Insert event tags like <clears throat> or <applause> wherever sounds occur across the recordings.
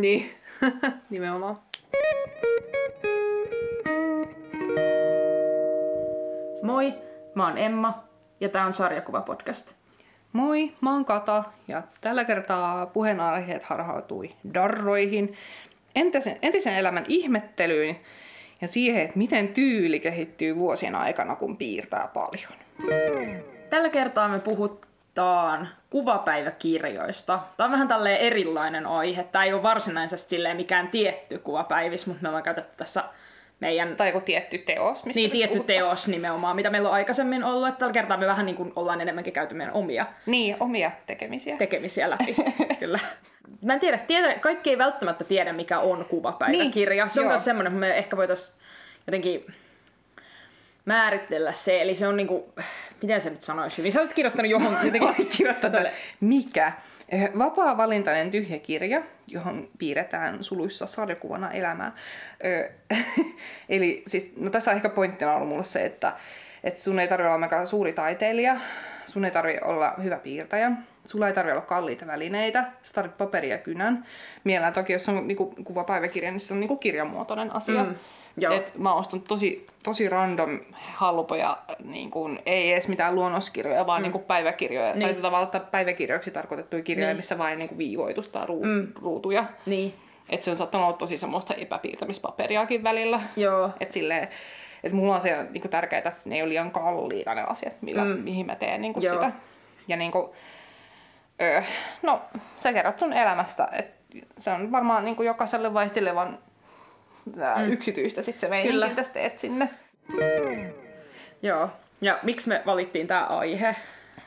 Niin, <laughs> nimenomaan. Moi, mä oon Emma ja tää on Sarjakuva-podcast. Moi, mä oon Kata ja tällä kertaa puheenaiheet harhautui darroihin, entisen, entisen elämän ihmettelyyn ja siihen, että miten tyyli kehittyy vuosien aikana, kun piirtää paljon. Tällä kertaa me puhutaan kuvapäiväkirjoista. Tämä on vähän tälleen erilainen aihe. Tämä ei ole varsinaisesti silleen mikään tietty kuvapäivis, mutta me ollaan käytetty tässä meidän... Tai joku tietty teos, mistä Niin, tietty puhuttais. teos nimenomaan, mitä meillä on aikaisemmin ollut. Että tällä kertaa me vähän niin kuin ollaan enemmänkin käyty meidän omia Niin, omia tekemisiä. tekemisiä läpi. <laughs> Kyllä. Mä en tiedä, tiedä, kaikki ei välttämättä tiedä, mikä on kuvapäiväkirja. Niin, se on myös semmoinen, että me ehkä voitaisiin jotenkin määritellä se. Eli se on niinku, miten se nyt sanoisi hyvin? Sä olet kirjoittanut johon <laughs> jotenkin... Ai kirjoittaa Mikä? Eh, Vapaa-valintainen tyhjä kirja, johon piirretään suluissa sarjakuvana elämää. Ö, <laughs> Eli siis, no tässä on ehkä pointtina ollut mulle se, että, että sun ei tarvitse olla suuri taiteilija, sun ei tarvitse olla hyvä piirtäjä, sulla ei tarvitse olla kalliita välineitä, sä tarvitset paperia ja kynän. Mielellään toki, jos on niinku, kuvapäiväkirja, niin se on niinku kirjamuotoinen asia. Mm, joo. Et mä oon ostanut tosi, tosi random halpoja, niin kuin, ei edes mitään luonnoskirjoja, vaan mm. niin kuin päiväkirjoja. Niin. Tai tavallaan päiväkirjoiksi tarkoitettuja kirjoja, Niin. missä vain niin kuin viivoitusta ruu, Mm. ruutuja. Niin, Et se on saattanut olla tosi semmoista epäpiirtämispaperiakin välillä. joo. Et silleen, et mulla on se niin tärkeää, että ne ei ole liian kalliita ne asiat, millä, Mm. mihin mä teen niin sitä. Ja niin kuin, öö, no, sä kerrot sun elämästä, että se on varmaan niin kuin jokaiselle vaihtelevan Mm. mm. yksityistä sit se meininki, Kyllä. mitä teet sinne. Joo. Ja miksi me valittiin tämä aihe?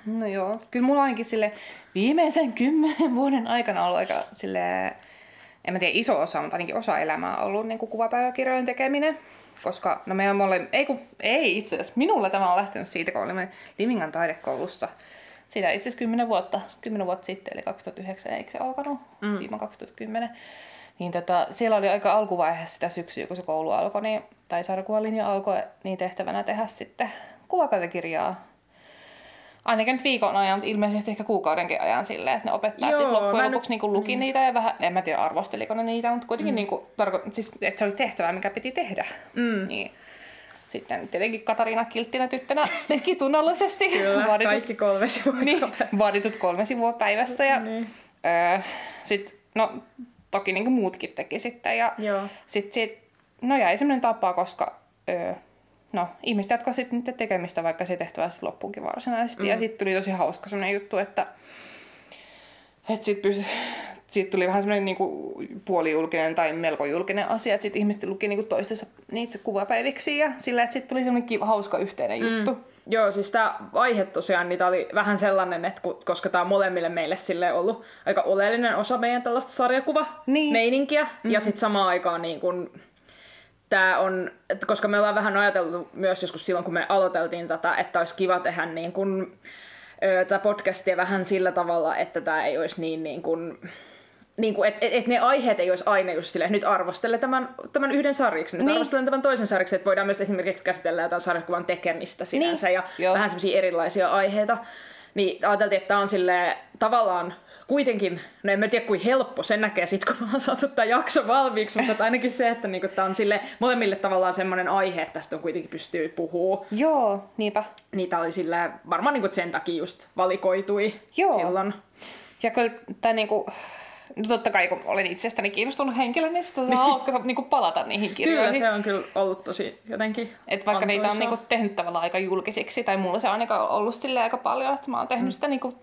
No joo, kyllä mulla ainakin sille viimeisen kymmenen vuoden aikana ollut aika sille, en mä tiedä iso osa, mutta ainakin osa elämää on ollut niin kuin kuvapäiväkirjojen tekeminen. Koska, no meillä mole, ei, kun, ei itse asiassa, minulla tämä on lähtenyt siitä, kun olimme Limingan taidekoulussa. Siitä itse asiassa 10 vuotta, 10 vuotta sitten, eli 2009, eikö se alkanut? Mm. Viime 2010. Niin tota, siellä oli aika alkuvaiheessa sitä syksyä, kun se koulu alkoi, niin, tai sarjakuvalinja alkoi, niin tehtävänä tehdä sitten kuvapäiväkirjaa ainakin nyt viikon ajan, mutta ilmeisesti ehkä kuukaudenkin ajan silleen, että ne opettajat sitten loppujen nyt- lopuksi niinku luki niin. niitä ja vähän, en mä tiedä arvosteliko ne niitä, mutta kuitenkin mm. niinku, tarko- siis, että se oli tehtävä, mikä piti tehdä. Mm. Niin. Sitten tietenkin Katariina Kilttinä tyttönä <laughs> teki tunnollisesti Kyllä, vaaditut, kaikki kolme sivua. niin, vaaditut kolme sivua päivässä. Ja, Niin. öö, sit, no, toki niinku muutkin teki sitten. Ja Joo. sitten sit, no jäi semmoinen tapa, koska öö, no, ihmiset jatkoivat sitten niiden tekemistä, vaikka se tehtävä sitten loppuunkin varsinaisesti. Mm. Ja sitten tuli tosi hauska semmoinen juttu, että, että sitten pysy, siitä tuli vähän semmoinen niinku puolijulkinen tai melko julkinen asia, että sitten ihmiset luki niinku toistensa niitä kuvapäiviksi ja sillä, että sitten tuli semmoinen kiva, hauska yhteinen juttu. Mm. Joo, siis tämä aihe tosiaan, niin tää oli vähän sellainen, että ku- koska tämä on molemmille meille sille ollut aika oleellinen osa meidän tällaista sarjakuva-meininkiä. Niin. Ja sitten samaan aikaan niin kun, tää on, että koska me ollaan vähän ajateltu myös joskus silloin, kun me aloiteltiin tätä, että olisi kiva tehdä niin kun, ö, tätä podcastia vähän sillä tavalla, että tämä ei olisi niin, niin kun, niin kuin, että et, et ne aiheet ei olisi aina just silleen, nyt arvostele tämän, tämän yhden sarjiksen, nyt Niin. arvostelen tämän toisen sarjiksen, että voidaan myös esimerkiksi käsitellä jotain sarjakuvan tekemistä sinänsä Niin, ja joo. vähän semmoisia erilaisia aiheita. Niin ajateltiin, että tämä on sille tavallaan kuitenkin, no en mä tiedä kuin helppo, sen näkee sit kun me ollaan saatu tämä jakso valmiiksi, mutta että ainakin se, että niinku, tämä on sille molemmille tavallaan semmoinen aihe, että tästä on kuitenkin pystyy puhua. Joo, niinpä. Niitä oli sille varmaan niinku sen takia just valikoitui Joo. silloin. Ja kyllä tämä niinku, no totta kai kun olen itsestäni kiinnostunut henkilö, niin sitten on hauska niinku palata niihin Kyllä kirjoihin. se on kyllä ollut tosi jotenkin Et vaikka niitä on antoisaa. niinku tehnyt tavallaan aika julkisiksi, tai mulla se on ainakaan ollut sille aika paljon, että mä oon tehnyt mm. sitä niinku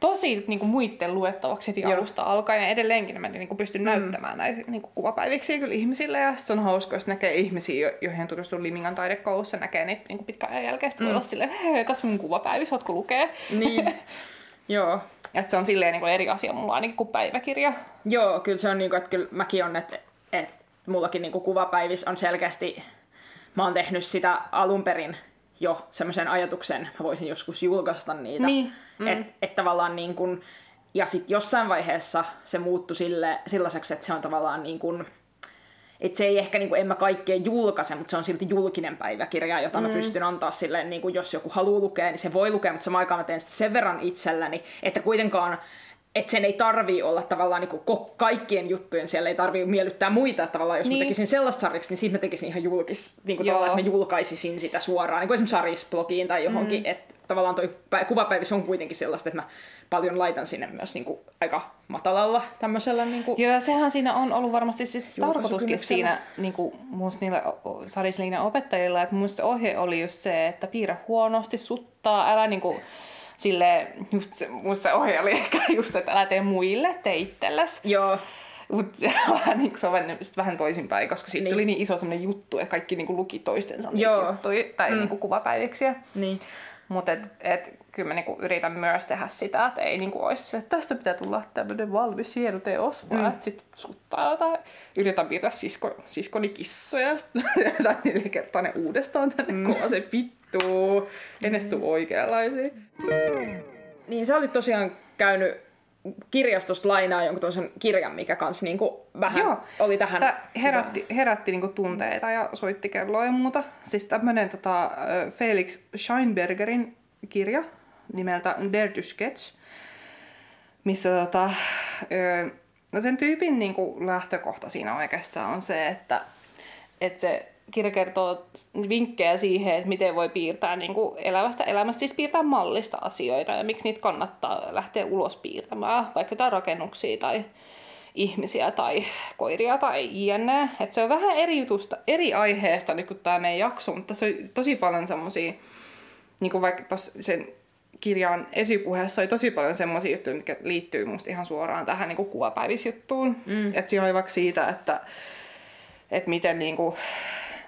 tosi niinku muiden luettavaksi heti Joo. alusta alkaen, ja edelleenkin mä niinku pystyn mm. näyttämään näitä niinku kuvapäiviksi kyllä ihmisille, ja sit se on hauska, jos näkee ihmisiä, jo- joihin on tutustunut Limingan taidekoulussa, näkee niitä niinku pitkän ajan jälkeen, sit voi olla silleen, tässä mun kuvapäivissä, ootko lukee? Niin. <laughs> Joo. Et se on silleen niinku eri asia mulla ainakin kuin päiväkirja. Joo, kyllä se on niinku, että kyllä mäkin on, että, että mullakin niinku kuvapäivis on selkeästi, mä oon tehnyt sitä alun perin jo semmoisen ajatuksen, mä voisin joskus julkaista niitä. Niin, Mm. Että et tavallaan niin kun, ja sitten jossain vaiheessa se muuttui sille, sellaiseksi, että se on tavallaan niin kun, että se ei ehkä, niin kuin, en mä kaikkea julkaise, mutta se on silti julkinen päiväkirja, jota mm. mä pystyn antaa silleen, niin kuin, jos joku haluaa lukea, niin se voi lukea, mutta samaan aikaan mä teen sitä sen verran itselläni, että kuitenkaan että sen ei tarvii olla tavallaan niin kuin kaikkien juttujen, siellä ei tarvii miellyttää muita, että tavallaan jos niin. mä tekisin sellaista sarjaksi, niin siitä mä tekisin ihan julkis, niin kuin tavallaan, että mä julkaisisin sitä suoraan, niin kuin esimerkiksi Saris-blogiin tai johonkin, mm. että tavallaan toi kuvapäivissä on kuitenkin sellaista, että mä paljon laitan sinne myös niin kuin aika matalalla tämmöisellä. Niin kuin Joo, ja sehän siinä on ollut varmasti siis tarkoituskin siinä niin kuin muista niillä sarisliinan opettajilla, että muista se ohje oli just se, että piirrä huonosti, suttaa, älä niin kuin, sille, just se, ohje oli <laughs> ehkä just, että älä tee muille, tee itsellesi. Joo. Mutta <laughs> se on vähän, niin, se on vähän, vähän toisinpäin, koska siitä niin. tuli niin iso semmoinen juttu, että kaikki niin kuin, luki toistensa Joo. juttuja tai mm. niin kuin, kuvapäiviksiä. Niin. Mutta et, et, kyllä mä niinku yritän myös tehdä sitä, että ei niinku olisi se, että tästä pitää tulla tämmöinen valmis hieno teos, vaan mm. että sit suttaa jotain. Yritän piirtää sisko, siskoni kissoja <laughs> ja sitten jotain neljä kertaa ne uudestaan tänne, mm. kun se vittuu. En edes tuu oikeanlaisia. Niin sä olit tosiaan käynyt kirjastosta lainaa jonkun toisen kirjan, mikä kans niinku vähän Joo. oli tähän. Tää herätti, herätti niinku tunteita ja soitti kelloa ja muuta. Siis tämmönen tota, Felix Scheinbergerin kirja nimeltä Dare to Sketch, missä tota, no sen tyypin niinku lähtökohta siinä oikeastaan on se, että, että se kirja kertoo vinkkejä siihen, että miten voi piirtää niin kuin elävästä elämästä, siis piirtää mallista asioita ja miksi niitä kannattaa lähteä ulos piirtämään, vaikka jotain rakennuksia tai ihmisiä tai koiria tai jne. Että se on vähän eri jutusta, eri aiheesta nyt kuin tämä meidän jakso, mutta se on tosi paljon semmoisia, niin kuin vaikka sen kirjan esipuheessa oli tosi paljon semmoisia juttuja, mitkä liittyy musta ihan suoraan tähän niin kuvapäivisjuttuun. Mm. Että siinä oli vaikka siitä, että, että miten niin kuin,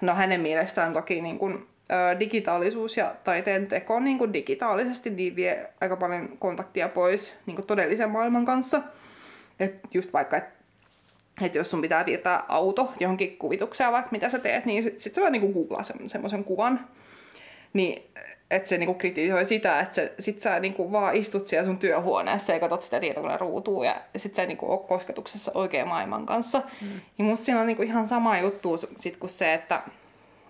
No hänen mielestään toki niin kuin, ö, digitaalisuus ja taiteen teko niin kuin digitaalisesti niin vie aika paljon kontaktia pois niin kuin todellisen maailman kanssa. Et just vaikka, että et jos sun pitää piirtää auto johonkin kuvitukseen, vaikka mitä sä teet, niin sit, sit sä vaan niin googlaa semmoisen kuvan. Niin että se niinku kritisoi sitä, että se, sit sä niinku vaan istut siellä sun työhuoneessa ja katsot sitä tietokoneen ruutua ja sit sä niinku ole kosketuksessa oikean maailman kanssa. Mm. Ja musta siinä on niinku ihan sama juttu sit kuin se, että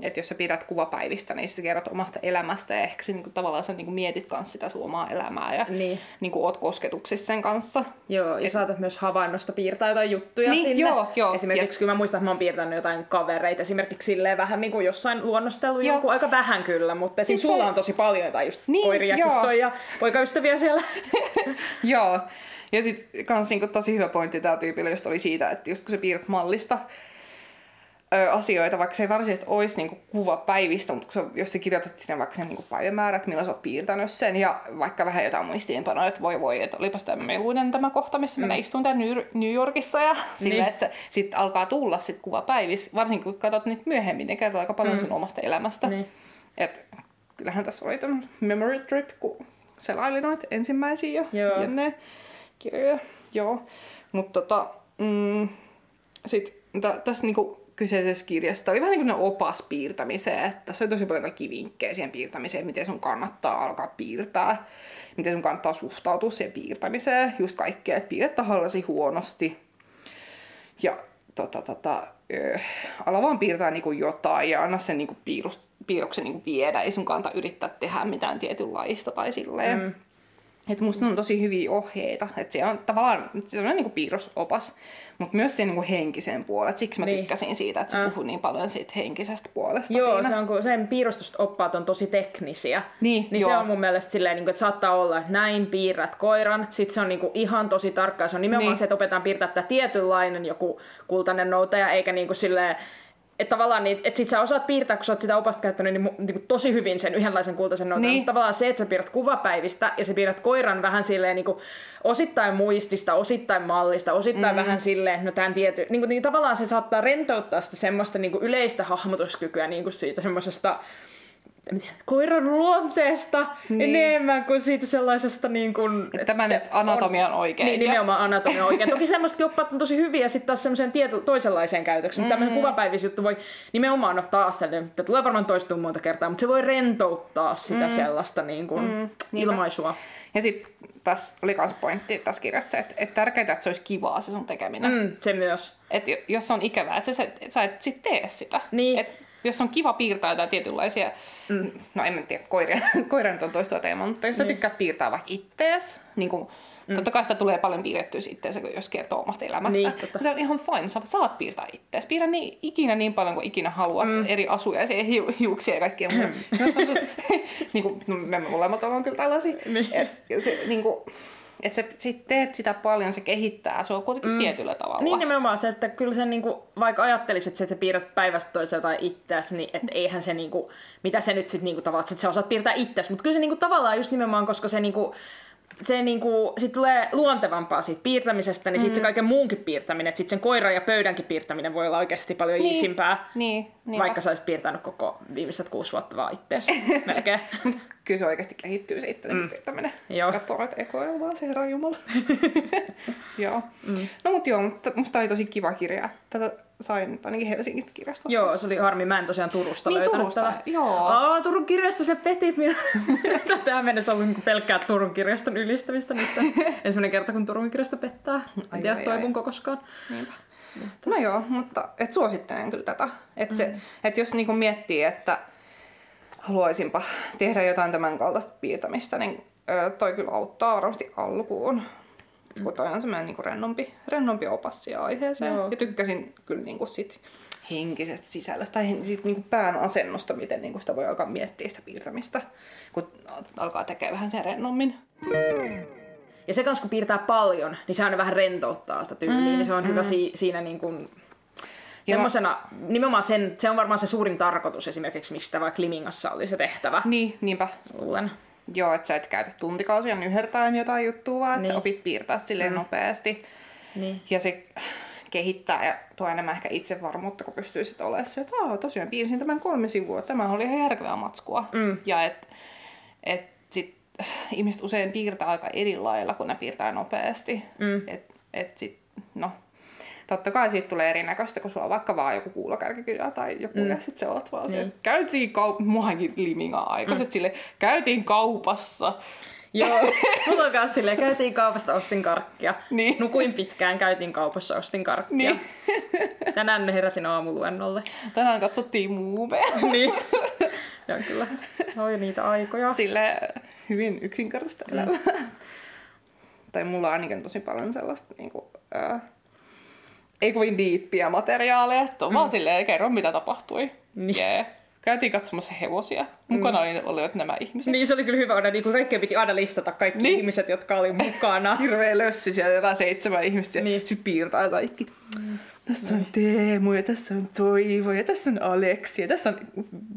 että jos sä pidät kuvapäivistä, niin sä kerrot omasta elämästä ja ehkä sä niinku, tavallaan sä niinku mietit kanssa sitä sun omaa elämää ja niin. niinku, oot kosketuksissa sen kanssa. Joo, ja Et... saatat myös havainnosta piirtää jotain juttuja niin, sinne. Joo, joo. Esimerkiksi ja... kyllä mä muistan, että mä oon piirtänyt jotain kavereita, esimerkiksi silleen vähän niin kuin jossain luonnostellut joku, aika vähän kyllä, mutta siis sulla se... on tosi paljon jotain just niin, koiria, joo. kissoja, poikaystäviä siellä. <laughs> joo. Ja sitten kans niinku tosi hyvä pointti tää tyypillä just oli siitä, että just kun sä piirrät mallista, asioita, vaikka se ei varsinaisesti olisi niinku kuva päivistä, mutta se, jos sä kirjoitat sinne vaikka sen niinku päivämäärät, milloin sä oot piirtänyt sen, ja vaikka vähän jotain muistiinpanoja, että voi voi, että olipas tämä meluinen tämä kohta, missä mm. istun täällä New Yorkissa, ja <laughs> niin. sillä, että se sit alkaa tulla sit kuva päivissä, varsinkin kun katsot niitä myöhemmin, ne kertoo aika paljon mm. sun omasta elämästä. Niin. Et, kyllähän tässä oli tämän memory trip, kun selaili noita ensimmäisiä ja jenne kirjoja. Joo. Mutta tota, mm, sit, t- tässä niinku kyseisessä kirjassa oli vähän niin kuin opas piirtämiseen, että se oli tosi paljon kaikki vinkkejä siihen piirtämiseen, miten sun kannattaa alkaa piirtää, miten sun kannattaa suhtautua siihen piirtämiseen, just kaikkea, että piirrä tahallasi huonosti. Ja tota, tota, ö, ala vaan piirtää niin kuin jotain ja anna sen niin kuin piirus, piirroksen niin kuin viedä, ei sun kannata yrittää tehdä mitään tietynlaista tai silleen. Mm. Et musta on tosi hyviä ohjeita, että se on tavallaan se on niin kuin piirrosopas, mutta myös sen niin henkisen puolet. Siksi mä niin. tykkäsin siitä, että se äh. puhuu niin paljon siitä henkisestä puolesta Joo, siinä. se on, kun sen piirustusoppaat on tosi teknisiä. Niin, niin se on mun mielestä silleen, niin kuin, että saattaa olla, että näin piirrät koiran. Sitten se on niin kuin, ihan tosi tarkka. Se on nimenomaan niin. se, että opetetaan piirtää tämä tietynlainen joku kultainen noutaja, eikä niin kuin silleen, että tavallaan niin, että sit sä osaat piirtää, kun sä oot sitä opasta käyttänyt niin, niin tosi hyvin sen yhdenlaisen kultaisen notan. Niin. Mutta tavallaan se, että sä piirrät kuvapäivistä ja sä piirrät koiran vähän silleen niin kuin, osittain muistista, osittain mallista, osittain mm. vähän silleen, no tämän tiety, niin kuin, niin tavallaan se saattaa rentouttaa sitä semmoista niin kuin yleistä hahmotuskykyä niin kuin siitä semmoisesta koiran luonteesta niin. enemmän kuin siitä sellaisesta niin kuin... Että tämä nyt anatomian on, oikein. Niin, nimenomaan anatomian oikein. <laughs> Toki semmoisetkin oppaat on tosi hyviä sitten taas semmoiseen tieto, toisenlaiseen käytökseen. Mm-hmm. Tämmöinen kuvapäivisjuttu voi nimenomaan ottaa asteen, että tulee varmaan toistua monta kertaa, mutta se voi rentouttaa sitä mm. sellaista niin kuin mm. ilmaisua. Ja sitten tässä oli myös pointti tässä kirjassa, että, että tärkeintä, että se olisi kivaa se sun tekeminen. Mm, se myös. Että jos on ikävää, että sä, sä et sit tee sitä. Niin. Et jos on kiva piirtää jotain tietynlaisia, mm. no en tiedä, koiria, <laughs> koira nyt on toista teemaa, mutta jos sä niin. tykkäät piirtää vaikka ittees, niin kuin Mm. Totta kai sitä tulee paljon piirrettyä itseensä, jos kertoo omasta elämästä. Niin, totta. se on ihan fine, sä saat piirtää itseäsi. Piirrä niin, ikinä niin paljon kuin ikinä haluat, mm. eri asuja ja hiu, hiuksia ja kaikkea muuta. <laughs> On, <laughs> niin kuin, no, me molemmat ollaan kyllä tällaisia. Niin. Et, se, niin kuin, että sä sit teet sitä paljon, se kehittää sua kuitenkin mm. tietyllä tavalla. Niin nimenomaan se, että kyllä se niinku, vaikka ajattelisit, että sä piirrät päivästä toiseen tai itseäsi, niin et eihän se niinku, mitä se nyt sitten niinku tavallaan, että sä osaat piirtää itseäsi, mutta kyllä se niinku tavallaan just nimenomaan, koska se niinku, se niinku, sit tulee luontevampaa siitä piirtämisestä, niin mm. sitten se kaiken muunkin piirtäminen, että sitten sen koiran ja pöydänkin piirtäminen voi olla oikeasti paljon Niin. iisimpää, Niin, niin vaikka sä olisit piirtänyt koko viimeiset kuusi vuotta vaan itteesi <laughs> melkein. Kyllä se oikeasti kehittyy se itsellekin mm. piirtäminen. Joo. Katsoo noita ekoja vaan se herra jumala. <laughs> joo. Mm. No mut joo, mutta musta oli tosi kiva kirja. Tätä sain ainakin Helsingistä kirjastosta. Joo, se oli harmi. Mä en tosiaan Turusta Niin, löytänyt Turusta, tätä. joo. Aa, Turun kirjasto, <laughs> se petit minua. Tähän mennessä on niinku pelkkää Turun kirjaston ylistämistä nyt. <laughs> Ensimmäinen kerta, kun Turun kirjasto pettää. En Ai, tiedä, ai, koskaan. Niinpä. No joo, mutta et suosittelen kyllä tätä. Et se, Mm. et jos niinku miettii, että haluaisinpa tehdä jotain tämän kaltaista piirtämistä, niin ö, toi kyllä auttaa varmasti alkuun. Kun toi on semmoinen niinku rennompi, rennompi opas siihen aiheeseen. Joo. Ja tykkäsin kyllä niinku sit henkisestä sisällöstä tai sit niinku pään asennosta, miten niinku sitä voi alkaa miettiä sitä piirtämistä, kun alkaa tekemään vähän sen rennommin. Ja se kans kun piirtää paljon, niin sehän vähän rentouttaa sitä tyyliä, mm, niin se on hyvä si- siinä niin kuin Semmosena, nimenomaan sen, se on varmaan se suurin tarkoitus esimerkiksi, miksi sitä vaikka Limingassa oli se tehtävä. Niin, niinpä. Luulen. Joo, että sä et käytä tuntikausia nyhertäen jotain juttua, vaan Niin. sä opit piirtää silleen mm. nopeasti. Niin. Ja se kehittää ja tuo enemmän ehkä itsevarmuutta, kun pystyy sitten olemaan se, että Aa, tosiaan piirsin tämän kolme sivua, tämä oli ihan järkevää matskua. Mm. Ja että et sit ihmiset usein piirtää aika eri lailla, kun ne piirtää nopeasti. Mm. Et, et sit, no, totta kai siitä tulee erinäköistä, kun sulla on vaikka vaan joku kuulokärkikirja tai joku, mm. ja sit se oot vaan niin. Niin. se, käytiin kaup- muakin limingaa aikaiset mm. sille, käytiin kaupassa. Joo, <laughs> mulla on kanssa silleen, käytiin kaupasta, ostin karkkia. Niin. Nukuin pitkään, käytiin kaupassa, ostin karkkia. Niin. <laughs> Tänään heräsin aamuluennolle. Tänään katsottiin muumeja. <laughs> niin. Ja kyllä, oli niitä aikoja. Sille hyvin yksinkertaista elämää. tai mulla on ainakin tosi paljon sellaista niinku, ää, ei kovin diippiä materiaaleja, että on mm. vaan silleen, kerro mitä tapahtui. Niin. Yeah. Käytiin katsomassa hevosia. Mukana mm. olivat nämä ihmiset. Niin se oli kyllä hyvä, että niin kaikkea piti aina listata kaikki Niin. ihmiset, jotka oli mukana. <laughs> Hirveä lössi siellä, jotain seitsemän ihmistä, Niin. sit piirtää kaikki. Tässä on Teemu, ja tässä on Toivo, ja tässä on Aleksi, ja tässä on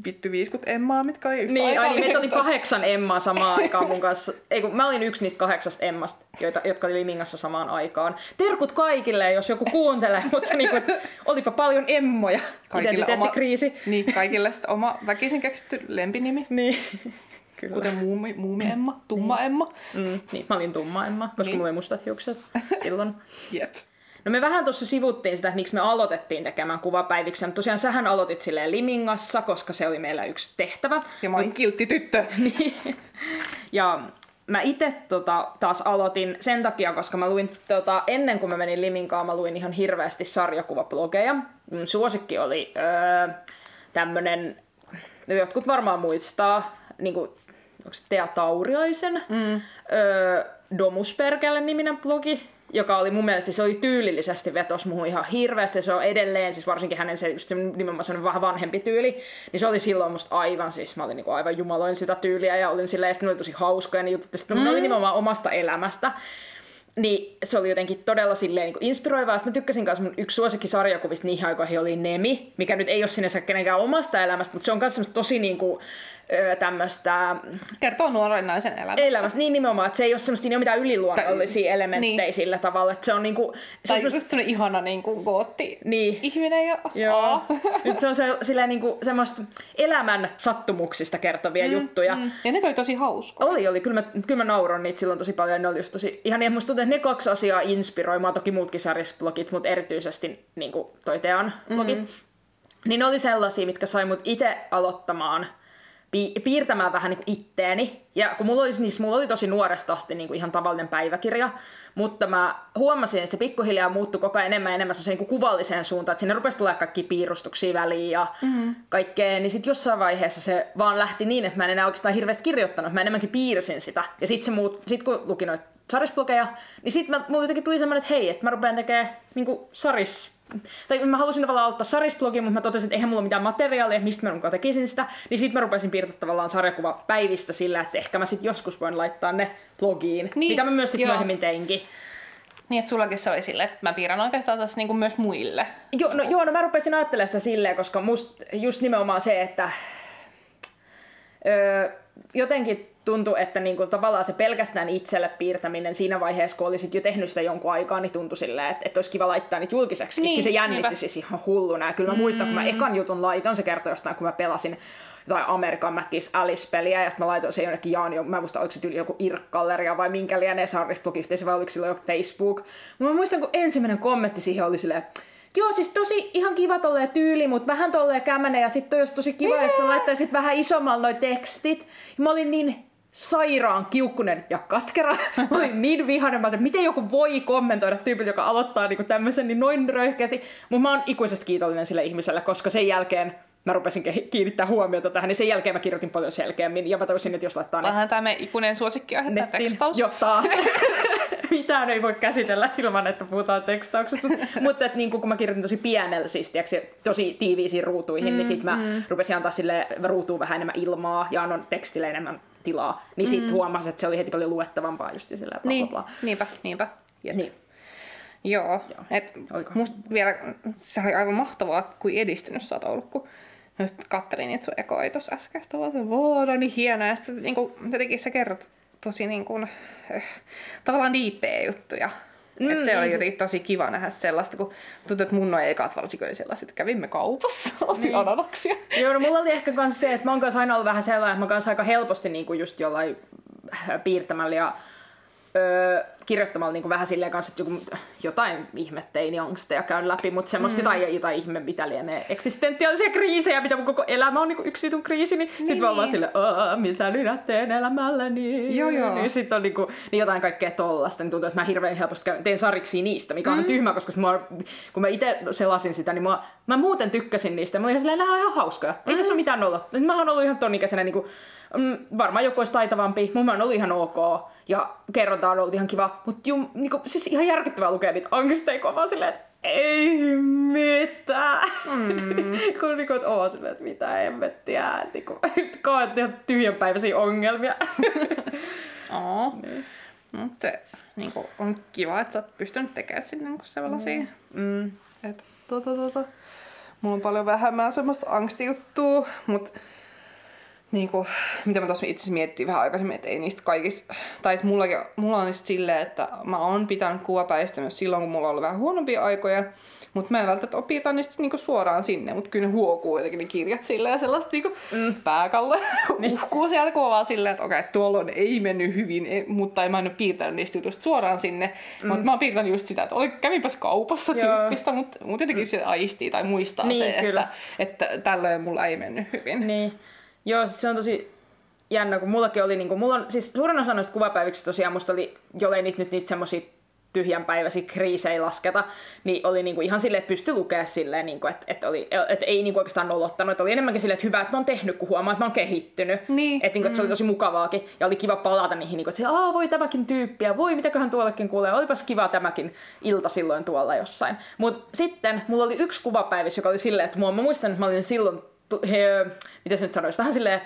vittu 50 Emmaa, mitkä oli yhtä Niin, aikaa ai niin, meitä oli kahdeksan Emmaa samaan <laughs> aikaan mun kanssa. Ei, kun mä olin yksi niistä kahdeksasta Emmasta, joita, jotka oli Limingassa samaan aikaan. Terkut kaikille, jos joku kuuntelee, <laughs> mutta niin kuin, olipa paljon Emmoja. Identiteettikriisi. Niin, kaikille sitten oma väkisin keksitty lempinimi. Niin. <laughs> Kyllä. Kuten muumi, muumi Emma, tumma Emma. Mm, niin, mä olin tumma Emma, koska Niin. mulla oli mustat hiukset silloin. Jep. No me vähän tuossa sivuttiin sitä, että miksi me aloitettiin tekemään kuvapäiviksi. Mutta tosiaan sähän aloitit silleen Limingassa, koska se oli meillä yksi tehtävä. Ja mä olin kiltti tyttö. <laughs> Niin. Ja mä itse tota, taas aloitin sen takia, koska mä luin tota, ennen kuin mä menin Liminkaan, mä luin ihan hirveästi sarjakuvablogeja. Mun suosikki oli öö, tämmönen, no jotkut varmaan muistaa, niinku, onko se Tea Tauriaisen, mm. öö, Domusperkele niminen blogi, joka oli mun mielestä, se oli tyylillisesti vetos muuhun ihan hirveästi. Se on edelleen, siis varsinkin hänen se just se nimenomaan sellainen vähän vanhempi tyyli, niin se oli silloin musta aivan, siis mä olin niinku aivan jumaloin sitä tyyliä ja olin silleen, ja sitten ne oli tosi hauskoja ne jutut, ja sitten mm. ne oli nimenomaan omasta elämästä. Niin se oli jotenkin todella silleen niin inspiroivaa. Sitten mä tykkäsin kanssa mun yksi suosikki sarjakuvista niihin aikoihin oli Nemi, mikä nyt ei ole sinänsä kenenkään omasta elämästä, mutta se on myös tosi niin kuin, tämmöistä Kertoo nuoren naisen elämästä. elämästä. Niin nimenomaan, että se ei ole semmoista, siinä ei ole mitään yliluonnollisia Tai- elementtejä niin. sillä tavalla, että se on niinku... Se on Tai semmoista- just semmonen ihana niin kuin gootti Niin. ihminen. Ja, Joo. <laughs> Nyt se on se, silleen niinku semmoista elämän sattumuksista kertovia mm, juttuja. Mm. Ja ne oli tosi hauskoja. Oli, oli. Kyllä mä, kyllä mä nauroin niitä silloin tosi paljon. Ne oli just tosi ihan ja musta tuntuu, että ne kaksi asiaa inspiroi mua. Toki muutkin sarjasblogit, mutta erityisesti niin kuin toi Tean blogi. Mm-hmm. Niin ne oli sellaisia, mitkä sai mut itse aloittamaan pi- piirtämään vähän niin itteeni. Ja kun mulla oli, niissä, mulla oli tosi nuoresta asti niin kuin ihan tavallinen päiväkirja, mutta mä huomasin, että se pikkuhiljaa muuttui koko ajan enemmän ja enemmän semmoiseen niin kuin kuvalliseen suuntaan, että sinne rupesi tulemaan kaikki piirustuksia väliin ja mm-hmm. kaikkea, niin sitten jossain vaiheessa se vaan lähti niin, että mä en enää oikeastaan hirveästi kirjoittanut, mä enemmänkin piirsin sitä. Ja sitten se muut, sit kun luki noita sarisblogeja, niin sitten mulla jotenkin tuli semmoinen, että hei, että mä rupean tekemään niinku saris tai mä halusin tavallaan aloittaa sarisblogin, mutta mä totesin, että eihän mulla ole mitään materiaalia, mistä mä mukaan tekisin sitä, niin sitten mä rupesin piirtämään tavallaan sarjakuva päivistä sillä, että ehkä mä sitten joskus voin laittaa ne blogiin, niin, mitä mä myös sitten myöhemmin teinkin. Niin, että sullakin se oli silleen, että mä piirrän oikeastaan tässä niinku myös muille. Joo, no, joo, no mä rupesin ajattelemaan sitä silleen, koska must just nimenomaan se, että öö, jotenkin tuntui, että niinku tavallaan se pelkästään itselle piirtäminen siinä vaiheessa, kun olisit jo tehnyt sitä jonkun aikaa, niin tuntui silleen, että, että olisi kiva laittaa niitä julkiseksi. Niin, Kyllä se jännitti siis ihan hulluna. Ja kyllä mä muistan, kun mä mm. ekan jutun laitan, se kertoi jostain, kun mä pelasin jotain Amerikan Mäkis Alice-peliä, ja sitten mä laitoin sen jonnekin Jaan, mä muistan, oliko se tyyli joku Irk-galleria vai minkä lienee Sarrisblog-yhteisö, vai oliko sillä jo Facebook. Mutta mä muistan, kun ensimmäinen kommentti siihen oli silleen, Joo, siis tosi ihan kiva tolleen tyyli, mutta vähän tolleen kämänen ja sitten olisi tosi kiva, Mitä? jos sä laittaisit vähän isommalla noi tekstit. Ja mä olin niin sairaan kiukkunen ja katkera. Mä olin niin vihainen, että miten joku voi kommentoida tyypin, joka aloittaa niinku tämmöisen niin noin röyhkeästi. Mutta mä oon ikuisesti kiitollinen sille ihmiselle, koska sen jälkeen mä rupesin kiinnittää huomiota tähän, niin sen jälkeen mä kirjoitin paljon selkeämmin. Ja mä tajusin, että jos laittaa... Tähän tämä ikuinen suosikki on tekstaus. Jo taas. <laughs> Mitään ei voi käsitellä ilman, että puhutaan tekstauksesta. Mutta että niin kun mä kirjoitin tosi pienellä, siis tiiäks, tosi tiiviisiin ruutuihin, niin mm, niin sitten mä mm. rupesin antaa sille ruutuun vähän enemmän ilmaa ja annan tekstille enemmän tilaa. Niin mm. sitten huomasi, että se oli heti paljon luettavampaa just sillä bla, niin. bla, bla. Niinpä, niinpä. Jep. Niin. Joo, Joo. Et musta vielä se oli aivan mahtavaa, kuin edistynyt sä oot ollut, kun Just kattelin niitä sun ekoja tuossa äskeistä, vaan se voi niin hienoa. Ja sitten niin kuin, jotenkin sä kerrot tosi niin kuin, äh, tavallaan diipeä juttuja. Mm, Et se oli niin siis... tosi kiva nähdä sellaista, kun tuntuu, että mun noin ekat varsinkin sellaiset, kävimme kaupassa, <laughs> ostin niin. ananaksia. Joo, no mulla oli ehkä kans se, että mä oon kanssa aina ollut vähän sellainen, että mä kanssa aika helposti niin kuin just jollain piirtämällä ja öö, kirjoittamalla niin kuin vähän silleen kanssa, että joku, jotain ihmetteini-angsteja käyn läpi, mutta semmoista mm. jotain, jotain ihme, mitä lienee eksistentiaalisia kriisejä, mitä mun koko elämä on niin yksi jutun kriisi, niin, niin sitten vaan vaan silleen, mitä minä teen elämälläni. Joo, joo. Niin sitten on niin kuin, niin jotain kaikkea tollasta, niin tuntuu, että mä hirveän helposti teen sariksi niistä, mikä on mm. tyhmä, koska mä, kun mä itse selasin sitä, niin mä, mä muuten tykkäsin niistä. Mä olin ihan silleen, nämä on ihan hauskoja. Ei mm. tässä ole mitään olla. Mä oon ollut ihan ton ikäisenä niin kuin, mm, varmaan joku olisi taitavampi, mun on ollut ihan ok ja kerronta on ollut ihan kiva, mutta jum, niinku, siis ihan järkyttävää lukea niitä angsteja, kun vaan silleen, että ei mitään. Mm. <laughs> kun niinku, että oon silleen, <laughs> että mitä emmettiä, niinku, koet ihan tyhjänpäiväisiä ongelmia. <laughs> Oo. Niin. Se niinku, on kiva, että sä oot pystynyt tekemään sinne niinku sellaisia. Mm. Mm. Et, tota, tota. Mulla on paljon vähemmän semmoista angstijuttua, mutta niin kuin, mitä mä tuossa itse miettii vähän aikaisemmin, että ei niistä kaikista, tai että mulla, mulla on niistä silleen, että mä oon pitänyt kuvapäistä myös silloin, kun mulla on ollut vähän huonompia aikoja, mutta mä en välttämättä opita niistä niinku suoraan sinne, mutta kyllä ne huokuu jotenkin ne kirjat silleen ja sellaista niinku mm. pääkalle niin. uhkuu sieltä, kun vaan silleen, että okei, okay, tuolla ei mennyt hyvin, ei, mutta en mä en ole piirtänyt niistä jutuista suoraan sinne, mm. mutta mä oon piirtänyt just sitä, että oli, kävinpäs kaupassa Joo. tyyppistä, mutta mut jotenkin mm. se aistii tai muistaa niin, se, kyllä. että, että tällöin mulla ei mennyt hyvin. Niin. Joo, se on tosi jännä, kun mullakin oli, niin kuin, mulla on, siis suurin osa noista kuvapäiviksi tosiaan musta oli, jollei niitä nyt niitä semmosia tyhjänpäiväisiä kriisejä lasketa, niin oli niinku ihan silleen, että pystyi lukea silleen, niinku, että, että, oli, että ei niinku oikeastaan nolottanut, että oli enemmänkin silleen, että hyvä, että mä oon tehnyt, kun huomaa, että mä oon kehittynyt. Niin. Että, niinku, että se oli mm. tosi mukavaakin ja oli kiva palata niihin, niinku, että Aa, voi tämäkin tyyppi ja voi mitäköhän tuollekin kuulee, olipas kiva tämäkin ilta silloin tuolla jossain. Mutta sitten mulla oli yksi kuvapäivis, joka oli silleen, että mua, mä muistan, että mä olin silloin he, mitä se nyt sanoisi, vähän silleen,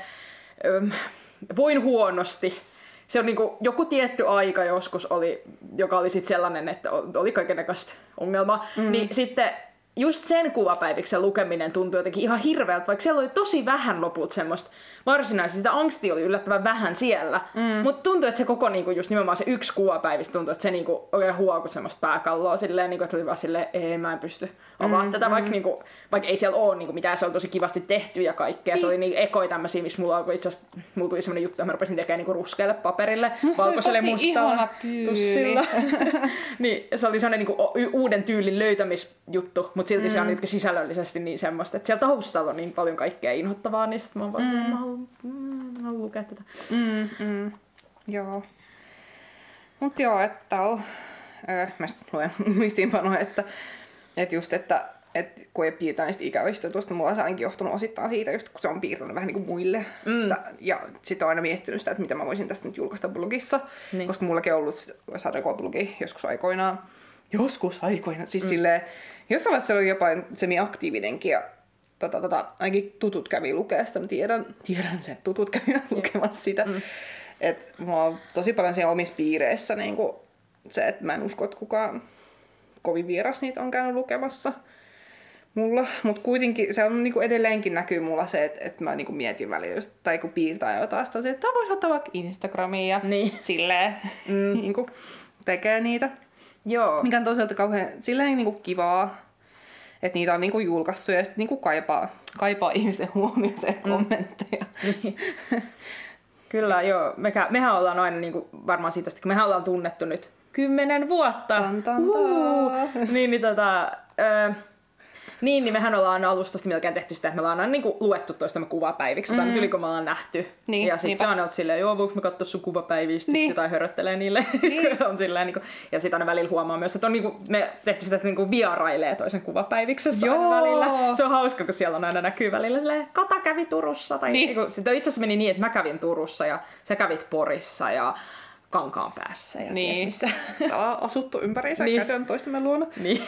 voin huonosti. Se on niinku, joku tietty aika joskus oli, joka oli sitten sellainen, että oli kaikenlaista ongelmaa. Mm. Niin sitten just sen kuvapäiviksi lukeminen tuntui jotenkin ihan hirveältä, vaikka siellä oli tosi vähän loput semmoista varsinaisesti. Sitä angstia oli yllättävän vähän siellä. Mm. Mutta tuntui, että se koko niinku, just nimenomaan se yksi kuvapäivistä tuntui, että se niinku, oikein huokui semmoista pääkalloa silleen, niinku, että oli vaan silleen, ei mä en pysty avaamaan mm, tätä, mm. vaikka, niinku, vaikka ei siellä ole niinku, mitään, se on tosi kivasti tehty ja kaikkea. Niin. Se oli niinku, ekoja tämmöisiä, missä mulla alkoi itse asiassa, mulla tuli semmoinen juttu, että mä rupesin tekemään niinku, ruskealle paperille, Musta valkoiselle mustalla tussilla. <laughs> niin, se oli semmoinen niinku, uuden tyylin löytämisjuttu, mutta silti mm. se on mm. sisällöllisesti niin semmoista, että siellä taustalla on niin paljon kaikkea inhottavaa, niin sitten mä oon vaan, mm. Mä mm, mä haluan lukea tätä. Mm, mm. Joo. Mut joo, että on, öö, mä luen muistiinpanoja, että, että just, että että kun ei piirtää niistä ikävistä tuosta, mulla on se ainakin johtunut osittain siitä, just kun se on piirtänyt vähän niin kuin muille. Mm. Sitä, ja sitten on aina miettinyt sitä, että mitä mä voisin tästä nyt julkaista blogissa, niin. koska mullakin on ollut sadekuvablogi joskus aikoinaan. Joskus aikoinaan, siis mm. silleen, jossain vaiheessa se oli jopa semi-aktiivinenkin ja tota, tota, ainakin tutut kävi lukea sitä, mä tiedän, tiedän sen, tutut kävi <laughs> lukemassa sitä. Mm. Et mulla on tosi paljon siellä omissa piireissä niin kuin se, että mä en usko, että kukaan kovin vieras niitä on käynyt lukemassa mulla, mutta kuitenkin se on niinku edelleenkin näkyy mulla se, että, että mä niinku mietin välillä, just, tai kun piirtää jotain, sitä että voisi ottaa vaikka Instagramiin ja niin. silleen mm. <laughs> niinku, tekee niitä. Joo. Mikä on tosiaan kauhean silleen niinku kivaa, että niitä on niinku julkaissut ja sitten niinku kaipaa, kaipaa ihmisten huomiota ja mm. kommentteja. Niin. Kyllä, joo. Mekä, mehän ollaan aina niinku, varmaan siitä, että mehän ollaan tunnettu nyt kymmenen vuotta. Tan, tan, tan. Niin, niin tota, ö, niin, niin mehän ollaan alusta melkein tehty sitä, että me ollaan aina niin luettu toistamme kuvapäiviksi, mm. tai nyt yli kun me ollaan nähty. Niin, ja sitten se on ollut silleen, joo, voiko me katsoa sun kuvapäivistä niin. jotain höröttelee niille. <laughs> Niin. on silleen, niin kuin, ja sitten aina välillä huomaa myös, että on niin kuin, me tehty sitä, että niin kuin vierailee toisen kuvapäiviksessä joo. välillä. Se on hauska, kun siellä on aina näkyy välillä silleen, Kata kävi Turussa. Tai niin. niin sitten itse asiassa meni niin, että mä kävin Turussa ja sä kävit Porissa ja kankaan päässä ja niin. missä. Täällä on asuttu ympäriinsä niin. toistemme luona. Niin.